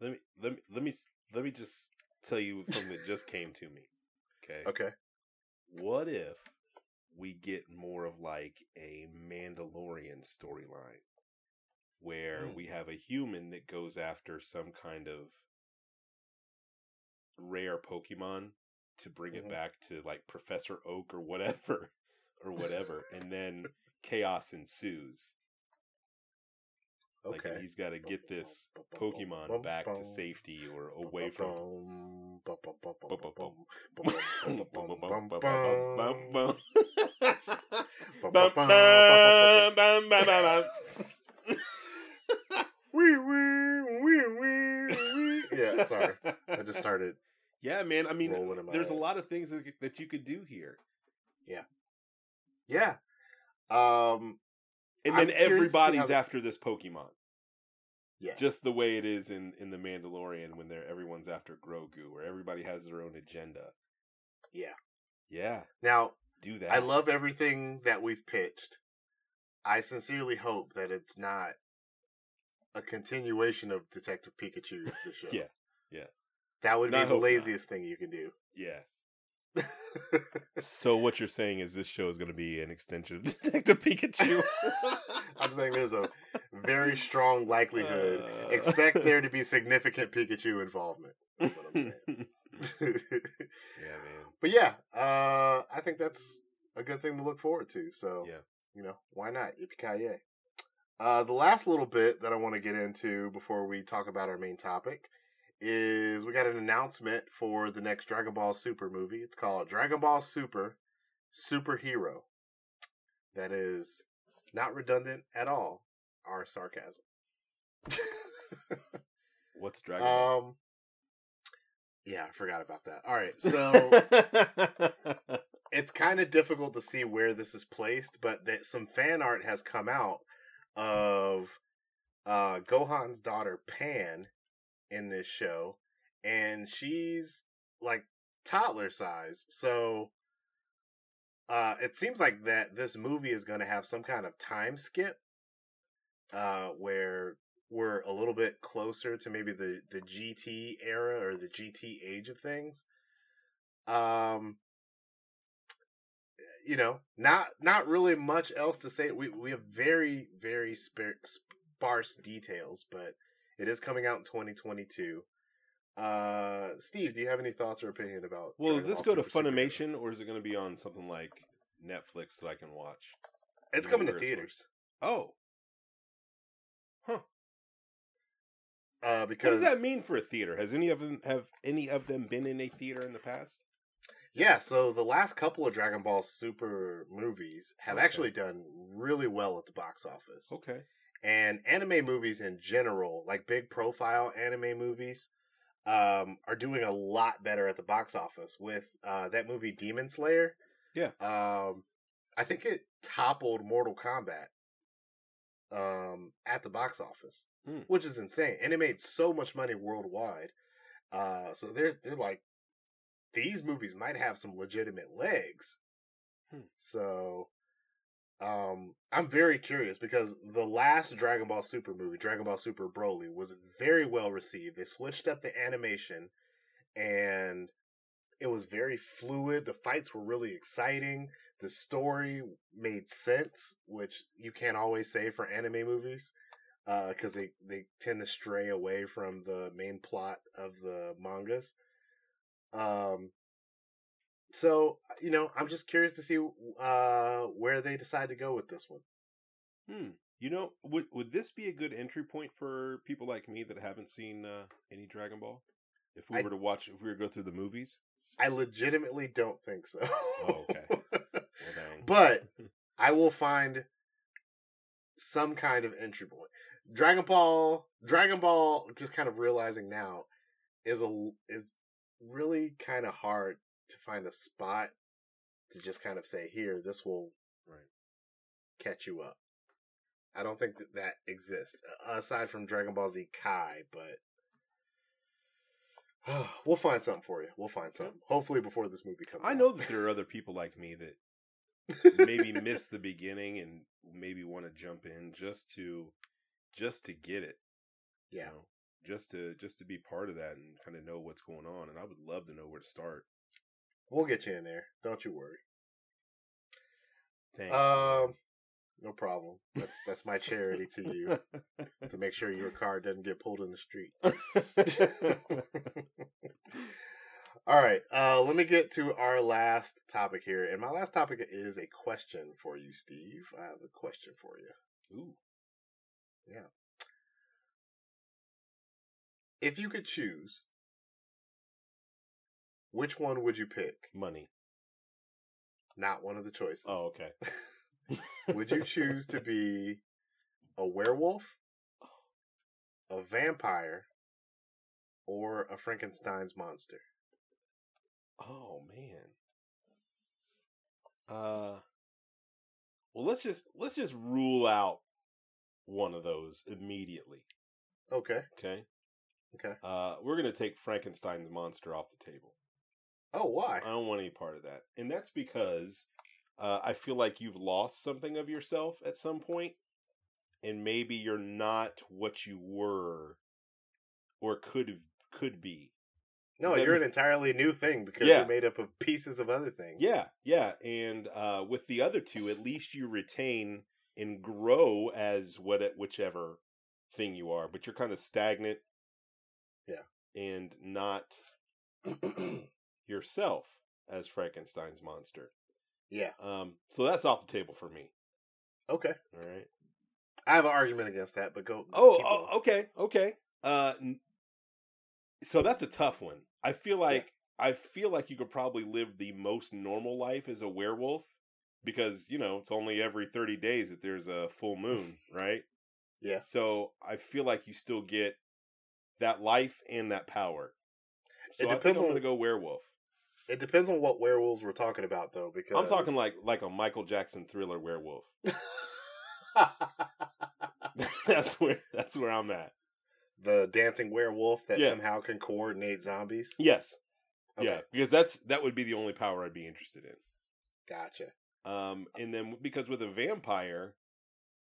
Let me let me let me let me just tell you something that just came to me. Okay. Okay. What if we get more of like a Mandalorian storyline where Mm. we have a human that goes after some kind of rare Pokemon to bring Mhm. it back to like Professor Oak or whatever [laughs] or whatever and then chaos ensues. Like Okay. he's got to get this Pokemon back to safety or away from wee wee wee wee. Yeah, [laughs] sorry. I just started. Yeah, man. I mean, rolling in my there's a lot of things that, that you could do here, Yeah. Yeah. Um. and then curious to see everybody's how after this Pokemon, Yeah. just the way it is in in the Mandalorian when they're everyone's after Grogu, where everybody has their own agenda. Yeah. Yeah, Now, do that. I love everything that we've pitched. I sincerely hope that it's not a continuation of Detective Pikachu. The [laughs] show. Yeah, yeah. That would be the hope not. laziest thing you can do. Yeah. So [laughs] what you're saying is this show is going to be an extension of [laughs] Detective Pikachu. I'm saying there's a very strong likelihood. Uh. Expect there to be significant Pikachu involvement. That's what I'm saying. yeah, man. but yeah, uh, I think that's a good thing to look forward to. So, Yeah. you know, why not? Yippee uh, The last little bit that I want to get into before we talk about our main topic is we got an announcement for the next Dragon Ball Super movie. It's called Dragon Ball Super Superhero. That is not redundant at all. Our sarcasm. [laughs] What's Dragon Ball? um, yeah, I forgot about that. All right, so [laughs] it's kind of difficult to see where this is placed, but that some fan art has come out of uh Gohan's daughter Pan in this show, and she's like toddler size. So uh it seems like that this movie is going to have some kind of time skip uh where we're a little bit closer to maybe the the GT era or the GT age of things. Um you know, not not really much else to say. We we have very very sparse details, but it is coming out in 2022. Uh, Steve, do you have any thoughts or opinion about? Will Dragon this go to Superhero? Funimation or is it going to be on something like Netflix that I can watch? It's coming to theaters. Oh, huh. Uh, because What does that mean for a theater? Has any of them have any of them been in a theater in the past? Yeah, so the last couple of Dragon Ball Super movies have Okay. actually done really well at the box office. Okay. and anime movies in general, like big profile anime movies, um, are doing a lot better at the box office. With uh, that movie Demon Slayer, Yeah. um, I think it toppled Mortal Kombat um, at the box office, Hmm. which is insane. And it made so much money worldwide. Uh, so they're they're like, these movies might have some legitimate legs. Hmm. So um, I'm very curious because the last Dragon Ball Super movie, Dragon Ball Super Broly, was very well received. They switched up the animation and it was very fluid. The fights were really exciting. The story made sense, which you can't always say for anime movies because they, they tend to stray away from the main plot of the mangas. Um, so you know, I'm just curious to see uh, where they decide to go with this one. Hmm. You know, would would this be a good entry point for people like me that haven't seen uh, any Dragon Ball? If we I- were to watch, if we were to go through the movies, I legitimately don't think so. Oh, okay. [laughs] well, but [laughs] I will find some kind of entry point. Dragon Ball, Dragon Ball, just kind of realizing now is a is really kind of hard to find a spot to just kind of say here this will right. catch you up. I don't think that that exists aside from Dragon Ball Z Kai, but [sighs] we'll find something for you. We'll find something. Hopefully before this movie comes. I out. know that there are other people like me that maybe miss the beginning and maybe want to jump in just to just to get it. you Yeah. know, just to just to be part of that and kind of know what's going on. And I would love to know where to start. We'll get you in there. Don't you worry. Thanks. Um, no problem. That's that's my charity to you [laughs] to make sure your car doesn't get pulled in the street. [laughs] All right. Uh, let me get to our last topic here, and my last topic is a question for you, Steve. I have a question for you. Ooh, If you could choose, which one would you pick? money. Not one of the choices. Oh, okay. [laughs] Would you choose to be a werewolf, a vampire, or a Frankenstein's monster? Oh man. Uh well let's just let's just rule out one of those immediately. Okay. Okay. Okay. Uh we're gonna take Frankenstein's monster off the table. Oh, why? I don't want any part of that. And that's because uh I feel like you've lost something of yourself at some point, and maybe you're not what you were or could could be. No, you're an entirely new thing because Yeah. you're made up of pieces of other things. Yeah, yeah, and uh, with the other two, at least you retain and grow as what whichever thing you are, but you're kind of stagnant. Yeah. and not [clears throat] yourself as Frankenstein's monster. Yeah. Um, so that's off the table for me. Okay. All right. I have an argument against that, but go. Oh, oh okay, okay. Uh, n- so that's a tough one. I feel like I feel like you could probably live the most normal life as a werewolf because you know it's only every thirty days that there's a full moon, right? [laughs] Yeah. So I feel like you still get that life and that power. So It I depends I'm on- gonna go werewolf. It depends on what werewolves we're talking about, though, because I'm talking like like a Michael Jackson thriller werewolf. [laughs] [laughs] that's where that's where I'm at. the dancing werewolf that Yeah. somehow can coordinate zombies. Yes. Okay. Yeah, because that's that would be the only power I'd be interested in. Gotcha. Um, and then because with a vampire,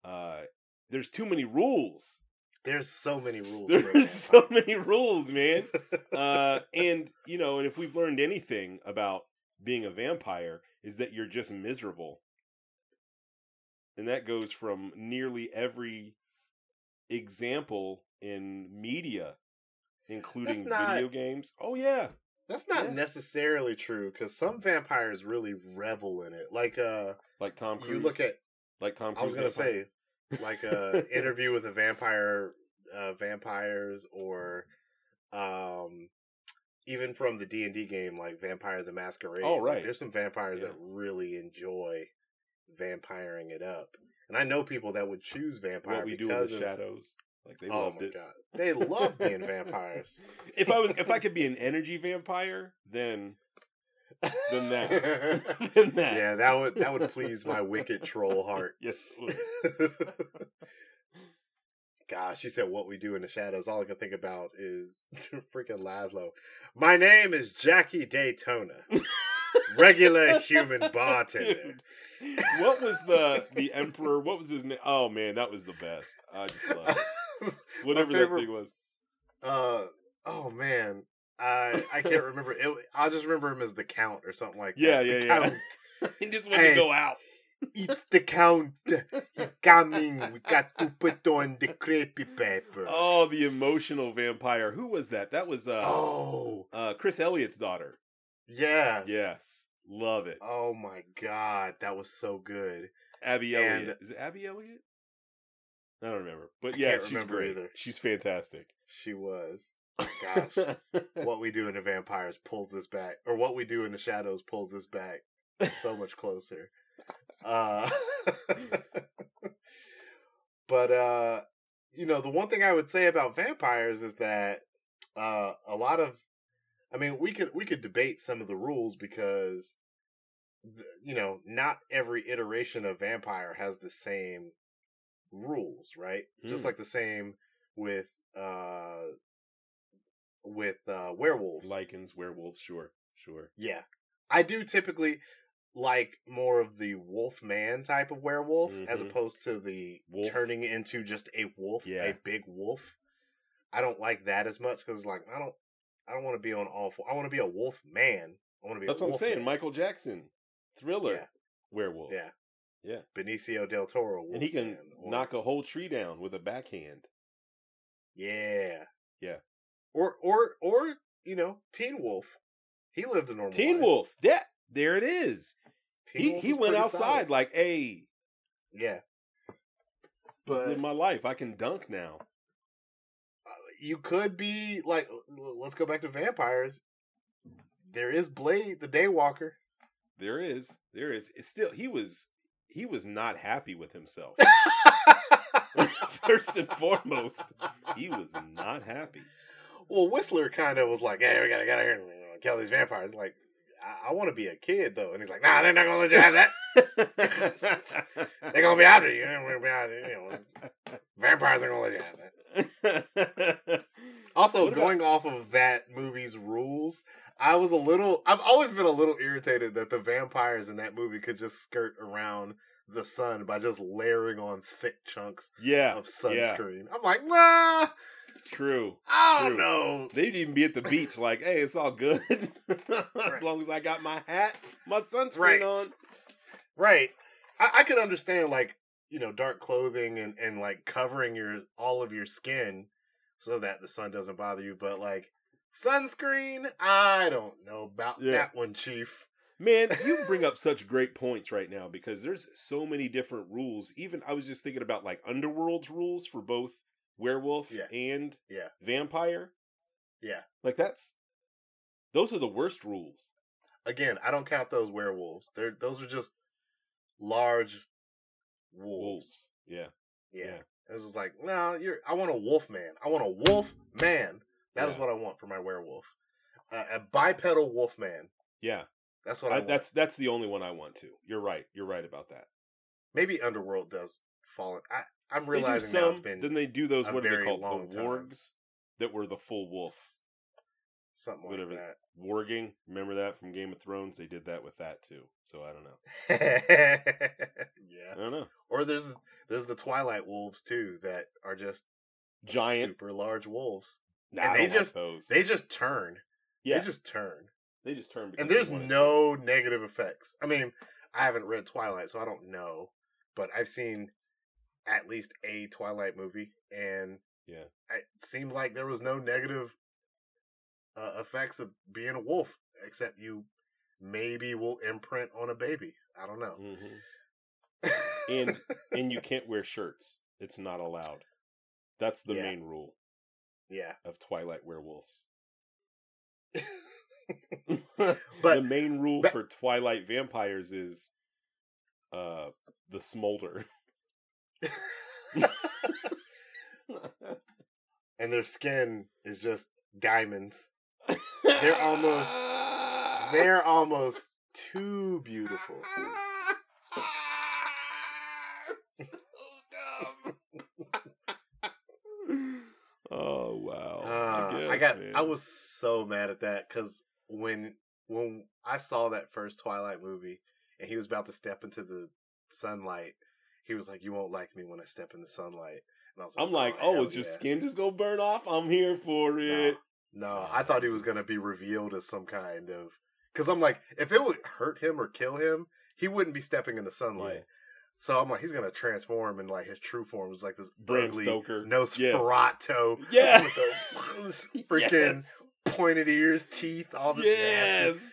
uh, there's too many rules. There's so many rules. There's so many rules, man. [laughs] Uh, and you know, and if we've learned anything about being a vampire, is that you're just miserable, and that goes from nearly every example in media, including not- video games. Oh yeah, That's not Yeah. necessarily true because some vampires really revel in it. Like uh, like Tom Cruise. you look at like Tom. Cruise I was gonna vampire. say like a interview with a vampire, uh, vampires, or um, even from the D and D game like Vampire the Masquerade. Oh, like, right. there's some vampires Yeah. that really enjoy vampiring it up, and I know people that would choose vampire what we do in the of. shadows. Like they oh loved my it. god, they love being [laughs] vampires. if I was, if I could be an energy vampire, then [laughs] Then that. [laughs] then that. yeah, that would that would please my wicked troll heart. [laughs] Yes. Gosh, you said what we do in the shadows. All I can think about is freaking Laszlo. My name is Jackie Daytona, regular human bartender. Dude, what was the the emperor? What was his name? Oh man, that was the best. I just love it. Whatever that thing was. uh, oh man, I I can't [laughs] remember. It, I just remember him as the Count or something like Yeah, that. yeah, The yeah. Count. [laughs] he just wanted to go out. It's the Count. He's [laughs] coming. We got to put on the creepy paper. Oh, the emotional vampire. Who was that? That was uh, Oh, uh Chris Elliott's daughter. yes. Yes, love it. Oh my god, that was so good. Abby and- Elliott. Is it Abby Elliott? I don't remember, but yeah, she's great. either. She's fantastic. She was. Gosh. what we do in the vampires pulls this back, or what we do in the shadows pulls this back so [laughs] much closer. Uh, [laughs] but uh, you know, the one thing I would say about vampires is that uh, a lot of, I mean, we could we could debate some of the rules because, you know, not every iteration of vampire has the same rules, right? Just Mm. like the same with uh with uh werewolves. Lycans, werewolves, sure, sure. yeah. I do typically like more of the wolf man type of werewolf as Mhm. opposed to the Wolf. turning into just a wolf, Yeah. a big wolf. I don't like that as much cuz like I don't I don't want to be on all four. I want to be a wolf man. I want to be That's what I'm saying. man. Michael Jackson, Thriller, Yeah. werewolf. Yeah. Yeah. Benicio del Toro and he can or- knock a whole tree down with a backhand. Yeah. Yeah. Or or or you know, Teen Wolf. He lived a normal Teen life. Wolf, that there it is. Teen he Wolf he is went outside solid. like, hey, yeah. But live my life. I can dunk now. uh, you could be like let's go back to vampires. There is Blade, the Daywalker. There is, there is. It's still he was he was not happy with himself. [laughs] [laughs] First and foremost, he was not happy. Well, Whistler kind of was like, "Hey, we gotta get out here and you know, kill these vampires." Like, I, I want to be a kid though, and he's like, "Nah, they're not gonna let you have that. [laughs] They're gonna be after you. They're gonna be out- you know, vampires are gonna let you have that." Also, What about- going off of that movie's rules, I was a little. I've always been a little irritated that the vampires in that movie could just skirt around the sun by just layering on thick chunks yeah, of yeah, sunscreen. I'm like, nah, true. I don't True. know. They'd even be at the beach like, hey, it's all good. [laughs] as Right. long as I got my hat, my sunscreen Right. on. Right. I, I can understand like you know dark clothing and and like covering your all of your skin so that the sun doesn't bother you, but like sunscreen, I don't know about Yeah. that one, Chief. Man, you [laughs] bring up such great points right now because there's so many different rules. Even I was just thinking about like Underworld's rules for both werewolf Yeah. and Yeah. vampire. Yeah. Like that's those are the worst rules. Again, I don't count those werewolves. They're those are just large wolves. Wolves. Yeah. Yeah. Yeah. It was just like, no, you're. I want a wolf man. I want a wolf man. That is Yeah. what I want for my werewolf. Uh, a bipedal wolf man. Yeah. That's what I, I, want. that's that's the only one I want to. You're right. You're right about that. Maybe Underworld does fall. In, I I'm realizing now some, it's been then they do those what are they called? The time. wargs that were the full wolf. s- something Whatever. like that. Warging. Remember that from Game of Thrones? They did that with that too. So I don't know. [laughs] yeah. I don't know. Or there's there's the Twilight wolves too that are just Giant. super large wolves. Nah, and I they like just- those. They just turn. yeah, They just turn. they just turn. because and there's wanted to. no negative effects. I mean, I haven't read Twilight, so I don't know, but I've seen at least a Twilight movie, and Yeah. it seemed like there was no negative uh, effects of being a wolf, except you maybe will imprint on a baby. I don't know. Mhm. [laughs] And and you can't wear shirts. It's not allowed. That's the Yeah. main rule yeah, of Twilight werewolves. [laughs] [laughs] But- the main rule but- for Twilight vampires is uh the smolder. [laughs] and their skin is just diamonds. They're almost- They're almost too beautiful. [laughs] oh wow! Uh, I, guess, got. man. I was so mad at that because when when I saw that first Twilight movie and he was about to step into the sunlight, he was like, "You won't like me when I step in the sunlight." And I was like, I'm like, oh, oh hell is your skin just gonna burn off? I'm here for it. No, Nah, I thought he was gonna be revealed as some kind of because I'm like, if it would hurt him or kill him, he wouldn't be stepping in the sunlight. Yeah. So I'm like, he's gonna transform and like his true form was like this Bram ugly Stoker. Nosferatu, [laughs] Yeah. with the [laughs] [laughs] freaking Yes. pointed ears, teeth, all this Yes. nasty.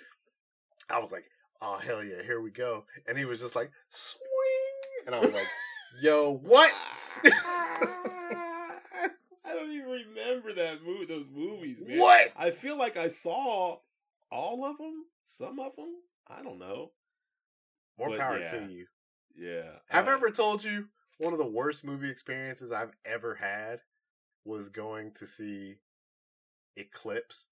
I was like, oh hell yeah, here we go. And he was just like, swing, and I was like, yo, what? [laughs] I don't even remember that movie. Those movies, man. what? I feel like I saw all of them. Some of them. I don't know. More But power yeah. to you. Yeah. Have I uh, ever told you one of the worst movie experiences I've ever had was going to see Eclipse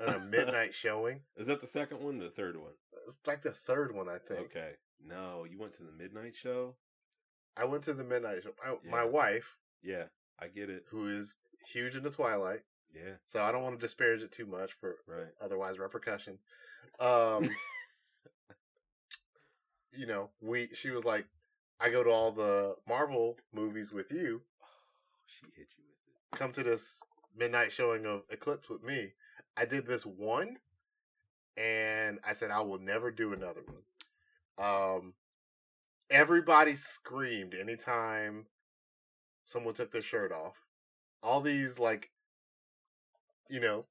on a [laughs] midnight showing? Is that the second one? or The third one? It's like the third one, I think. Okay. No, you went to the midnight show. I went to the midnight show. I, Yeah. My wife, Yeah, I get it. who is huge into Twilight, Yeah, so I don't want to disparage it too much for right. otherwise repercussions. Um, [laughs] you know, we she was like, I go to all the Marvel movies with you. she hit you with it. Come to this midnight showing of Eclipse with me. I did this one, and I said I will never do another one. Um, everybody screamed anytime someone took their shirt off. All these like, you know,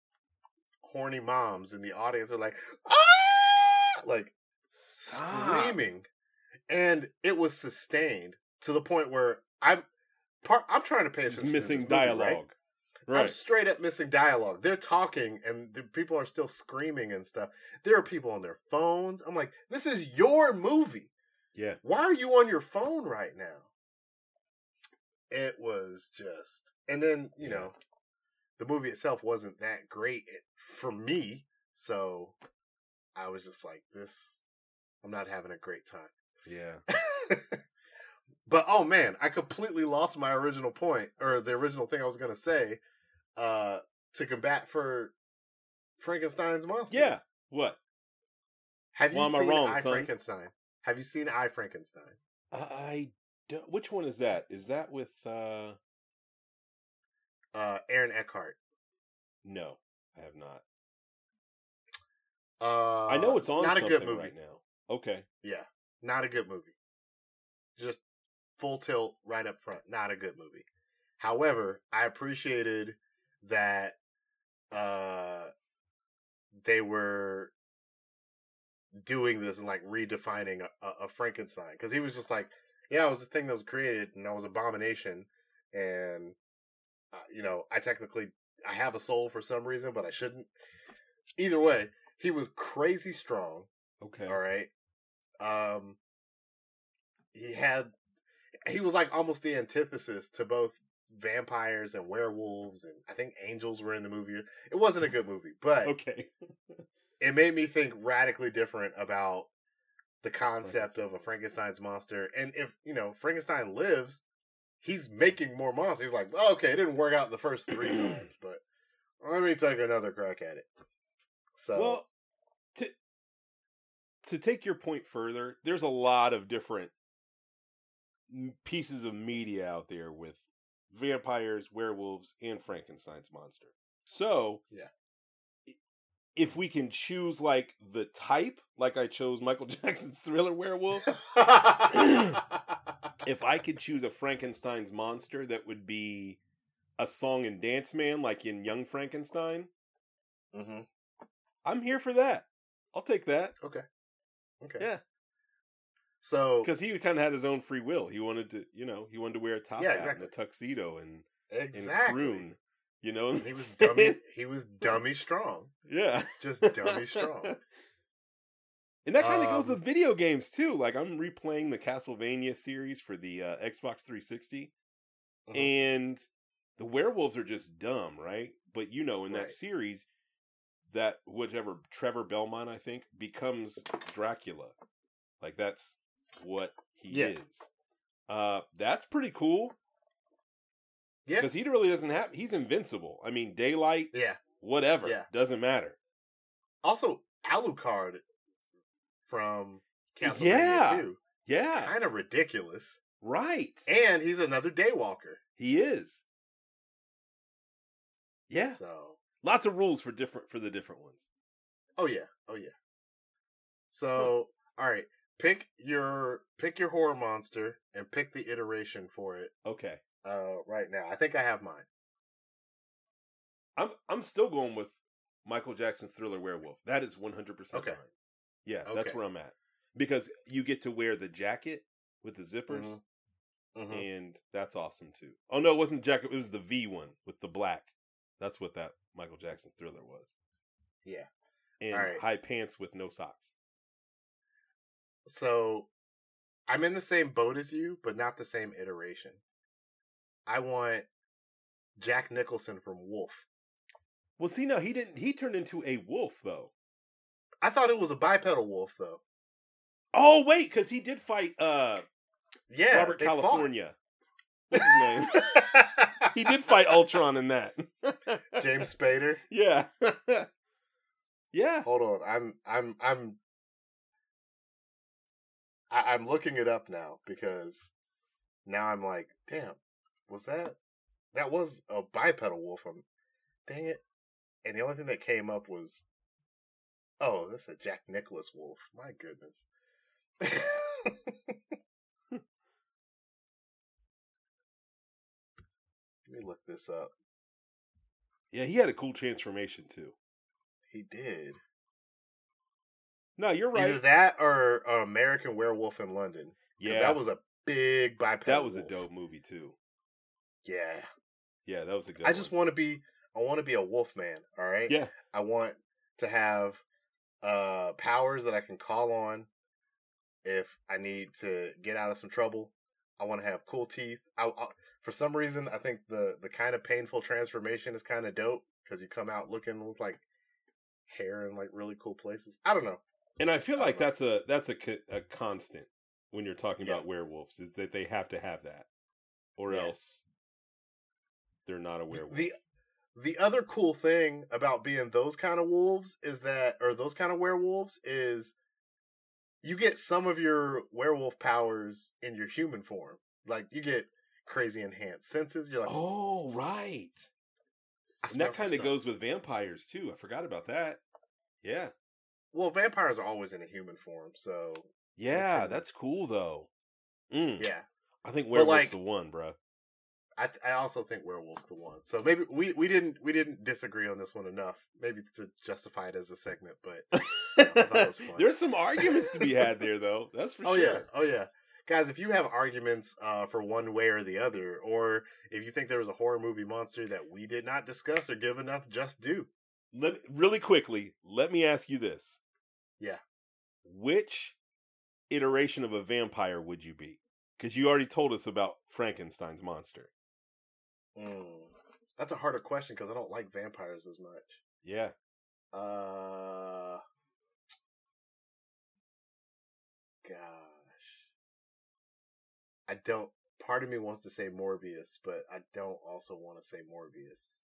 horny moms in the audience are like, ah, like Stop. screaming, and it was sustained to the point where I'm part. I'm trying to pay Just attention. missing to this movie, dialogue. right? I'm straight up missing dialogue. They're talking and the people are still screaming and stuff. There are people on their phones. I'm like, this is your movie. Yeah. Why are you on your phone right now? It was just, and then you Yeah. know, the movie itself wasn't that great for me. So I was just like, this. I'm not having a great time. Yeah. [laughs] but oh man, I completely lost my original point or the original thing I was gonna say. Uh, to combat for Frankenstein's monsters. Yeah. What? Have you Why am I seen wrong, I? Frankenstein? Have you seen I Frankenstein? I don't, which one is that? Is that with uh Uh, Aaron Eckhart. no, I have not. Uh, I know it's on not a good movie. right now. Okay. Yeah, not a good movie. Just full tilt right up front. Not a good movie. However, I appreciated that uh they were doing this and like redefining a, a, Frankenstein because he was just like, yeah, it was the thing that was created and I was abomination, and uh, you know, I technically I have a soul for some reason, but I shouldn't. Either way, he was crazy strong. Okay. All right. Um he had he was like almost the antithesis to both vampires and werewolves and I think angels were in the movie. It wasn't a good movie, but [laughs] Okay. It made me think radically different about the concept of a Frankenstein's monster. And if, you know, Frankenstein lives, he's making more monsters. He's like, oh, okay, it didn't work out the first three times, [clears throat] but let me take another crack at it. So Well, to to take your point further, there's a lot of different pieces of media out there with vampires, werewolves, and Frankenstein's monster. So, Yeah. If we can choose like the type, like I chose Michael [laughs] Jackson's Thriller Werewolf, [laughs] if I could choose a Frankenstein's monster that would be a song and dance man like in Young Frankenstein, hmm I'm here for that. I'll take that. Okay. Okay. Yeah. So because he kind of had his own free will. He wanted to, you know, he wanted to wear a top Yeah, hat exactly. and a tuxedo and exactly, and croon. You know, he was dummy. he was dummy strong. yeah, Just dummy strong. [laughs] And that kind of goes Um, with video games too. Like I'm replaying the Castlevania series for the uh, Xbox 360, Mhm. and the werewolves are just dumb, right? But you know, in that series, that whatever Trevor Belmont, I think, becomes Dracula. Like that's what he Yeah. is. Uh, that's pretty cool. Yeah. because he really doesn't have. He's invincible. I mean, daylight, Yeah. whatever, Yeah. doesn't matter. Also, Alucard from Castlevania Yeah. 2. Yeah, Kind of ridiculous. right. And he's another Daywalker. He is. Yeah, So, lots of rules for different for the different ones. oh yeah. Oh yeah. So, all right. Pick your pick your horror monster and pick the iteration for it Okay, uh right now. I think I have mine. I'm I'm still going with Michael Jackson's Thriller Werewolf. That is 100 percent Okay. mine. Yeah, that's where I'm at because you get to wear the jacket with the zippers, Mhm. Mhm. and that's awesome too. Oh no, it wasn't the jacket; it was the V one with the black. That's what that Michael Jackson's Thriller was. Yeah. and Alright. high pants with no socks. So I'm in the same boat as you, but not the same iteration. I want Jack Nicholson from Wolf. Well, see, now he didn't. He turned into a wolf though. I thought it was a bipedal wolf though. Oh wait, because he did fight uh Yeah, Robert. California. What's his name? [laughs] he did fight Ultron in that. [laughs] James Spader. yeah. [laughs] yeah. Hold on, I'm I'm I'm I, I'm looking it up now because now I'm like, damn, was that that was a bipedal wolf? I'm, dang it! And the only thing that came up was, oh, that's a Jack Nicholson wolf. My goodness. [laughs] Let me look this up. Yeah, he had a cool transformation too. He did. No, you're right. Either that or uh, American Werewolf in London. yeah. that was a big bipedal. that was a dope movie too. Yeah, Yeah, that was a good I just want to be. I want to be a wolf man. All right. Yeah. I want to have uh powers that I can call on if I need to get out of some trouble. I want to have cool teeth. I, I for some reason I think the the kind of painful transformation is kind of dope because you come out looking with like hair in like really cool places. I don't know. And I feel I like know. that's a that's a a constant when you're talking Yeah. about werewolves is that they have to have that, or Yeah. else they're not a werewolf. The the other cool thing about being those kind of wolves is that or those kind of werewolves is you get some of your werewolf powers in your human form. Like you get crazy enhanced senses. You're like, oh, right. And that kind of goes with vampires too. I forgot about that. Yeah. Well, vampires are always in a human form, so Yeah, that's cool though. Mm, yeah. I think werewolf's like- the one, bro. I I also think werewolf's the one. So maybe we we didn't we didn't disagree on this one enough. Maybe to justify it as a segment, but [laughs] it was. There's some arguments to be had there, though. That's for oh [laughs] sure. Oh yeah, oh yeah, guys. If you have arguments uh, for one way or the other, or if you think there was a horror movie monster that we did not discuss or give enough just do. Let really quickly. Let me ask you this: Yeah. which iteration of a vampire would you be? Because you already told us about Frankenstein's monster. Mm, that's a harder question because I don't like vampires as much. Yeah. Uh, gosh, I don't. Part of me wants to say Morbius, but I don't also want to say Morbius.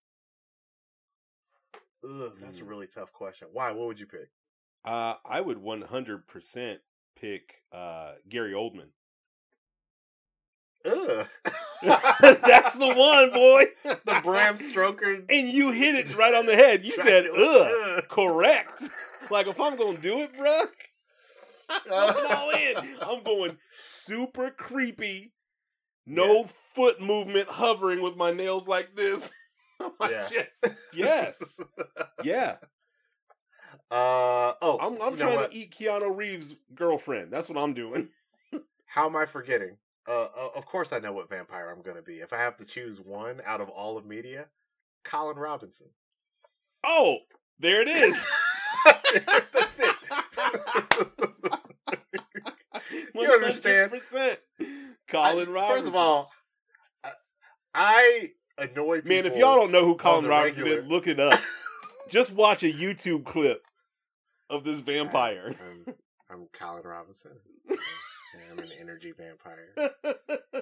Ugh, that's a Mm. really tough question. Why? What would you pick? Uh, I would 100% pick uh, Gary Oldman. Ugh. [laughs] [laughs] That's the one, boy. the Bram Stoker. And you hit it right on the head. You said, ugh, correct. Like, if I'm going to do it, bruh, [laughs] I'm all in. I'm going super creepy, no foot movement, hovering with my nails like this. [laughs] my Yeah. chest. Yes. Yeah. Uh oh. I'm, I'm trying to eat Keanu Reeves' girlfriend. That's what I'm doing. How am I forgetting? Uh, uh, of course I know what vampire I'm going to be. If I have to choose one out of all of media, Colin Robinson. Oh, there it is. [laughs] That's it. [laughs] You understand? 100%. Colin I- Robinson. First of all, I, I annoy people. man, if y'all don't know who Colin Robinson regular. is, look it up. Just watch a YouTube clip of this vampire. I'm, I'm Colin Robinson. [laughs] I'm an energy vampire.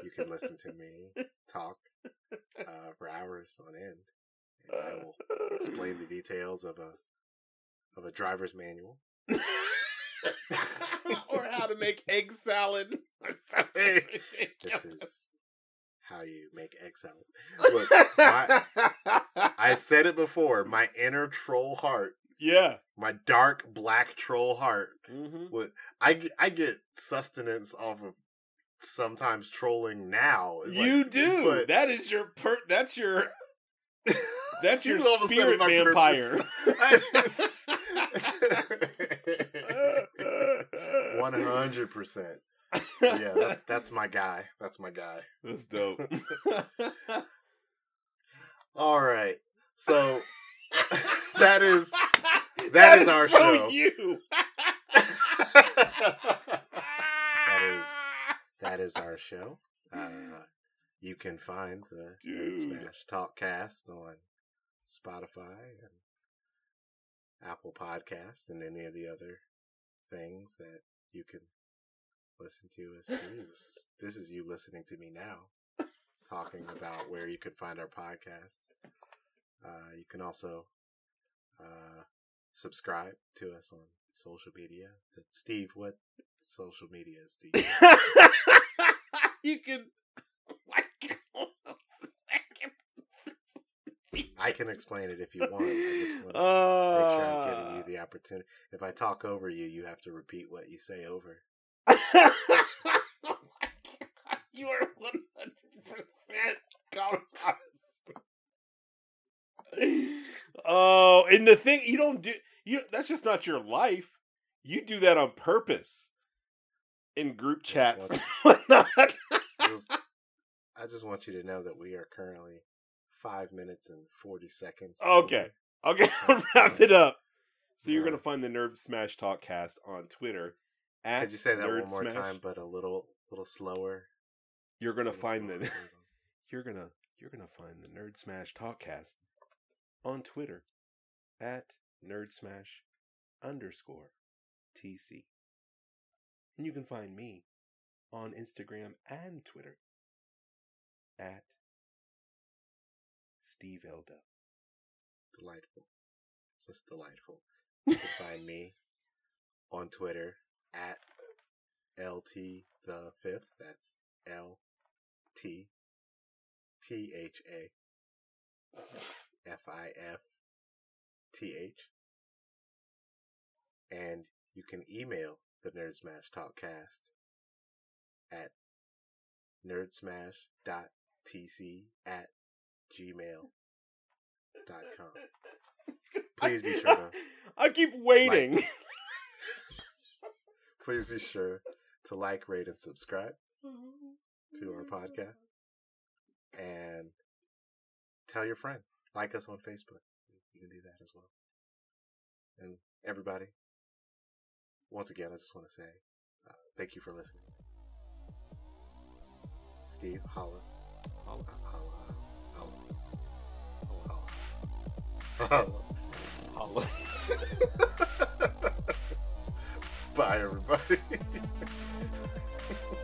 You can listen to me talk uh, for hours on end. And I will explain the details of a of a driver's manual. [laughs] [laughs] or how to make egg salad. [laughs] Or something Hey. This is how you make egg salad. Look, my- I said it before. My inner troll heart, yeah. my dark black troll heart, hmm would I get, I get sustenance off of sometimes trolling now. It's You like, do. but- that is your per. That's your. [laughs] That's your You all of a sudden spirit vampire. [laughs] One hundred percent. Yeah, that's that's my guy. That's my guy. That's dope. [laughs] All right. So [laughs] that is that is our so show. You. [laughs] that is that is our show. Uh, you can find the Dude. Smash Talkcast on Spotify and Apple Podcasts and any of the other things that you can listen to us. [laughs] This is, this is you listening to me now, talking about where you could find our podcasts. Uh, you can also uh, subscribe to us on social media. Steve, what social media is do you? [laughs] you [laughs] [laughs] can. I can explain it if you want. I just want to make sure I'm giving you Uh, the opportunity. If I talk over you, you have to repeat what you say over. oh my God, you are one hundred percent Oh, and the thing you don't do you that's just not your life. You do that on purpose in group chats. Yes, [laughs] and whatnot. Just- I just want you to know that we are currently five minutes and forty seconds. Okay. Okay, [laughs] I'll wrap it up. So you're gonna find the Nerd Smash Talk cast on Twitter. At Could you say that Nerd one more Smash. time, but a little, little slower? You're gonna find slower, the [laughs] you're gonna you're gonna find the Nerd Smash Talkcast on Twitter at Nerd Smash underscore TC. And you can find me on Instagram and Twitter at Steve Elda. delightful, just delightful. [laughs] You can find me on Twitter at LT the fifth. That's L T T H A [laughs] F I F T H. And you can email the Nerd Smash Talkcast at nerdsmash.tc at gmail.com. [laughs] Please be sure to [laughs] I keep waiting. [laughs] Please be sure to like, rate, and subscribe to our podcast. And tell your friends. Like us on Facebook. You can do that as well. And everybody, once again, I just want to say uh, thank you for listening. Steve, holla. Holla, holla, holla. Holla, holla. [laughs] Holla. [laughs] Bye, everybody. [laughs]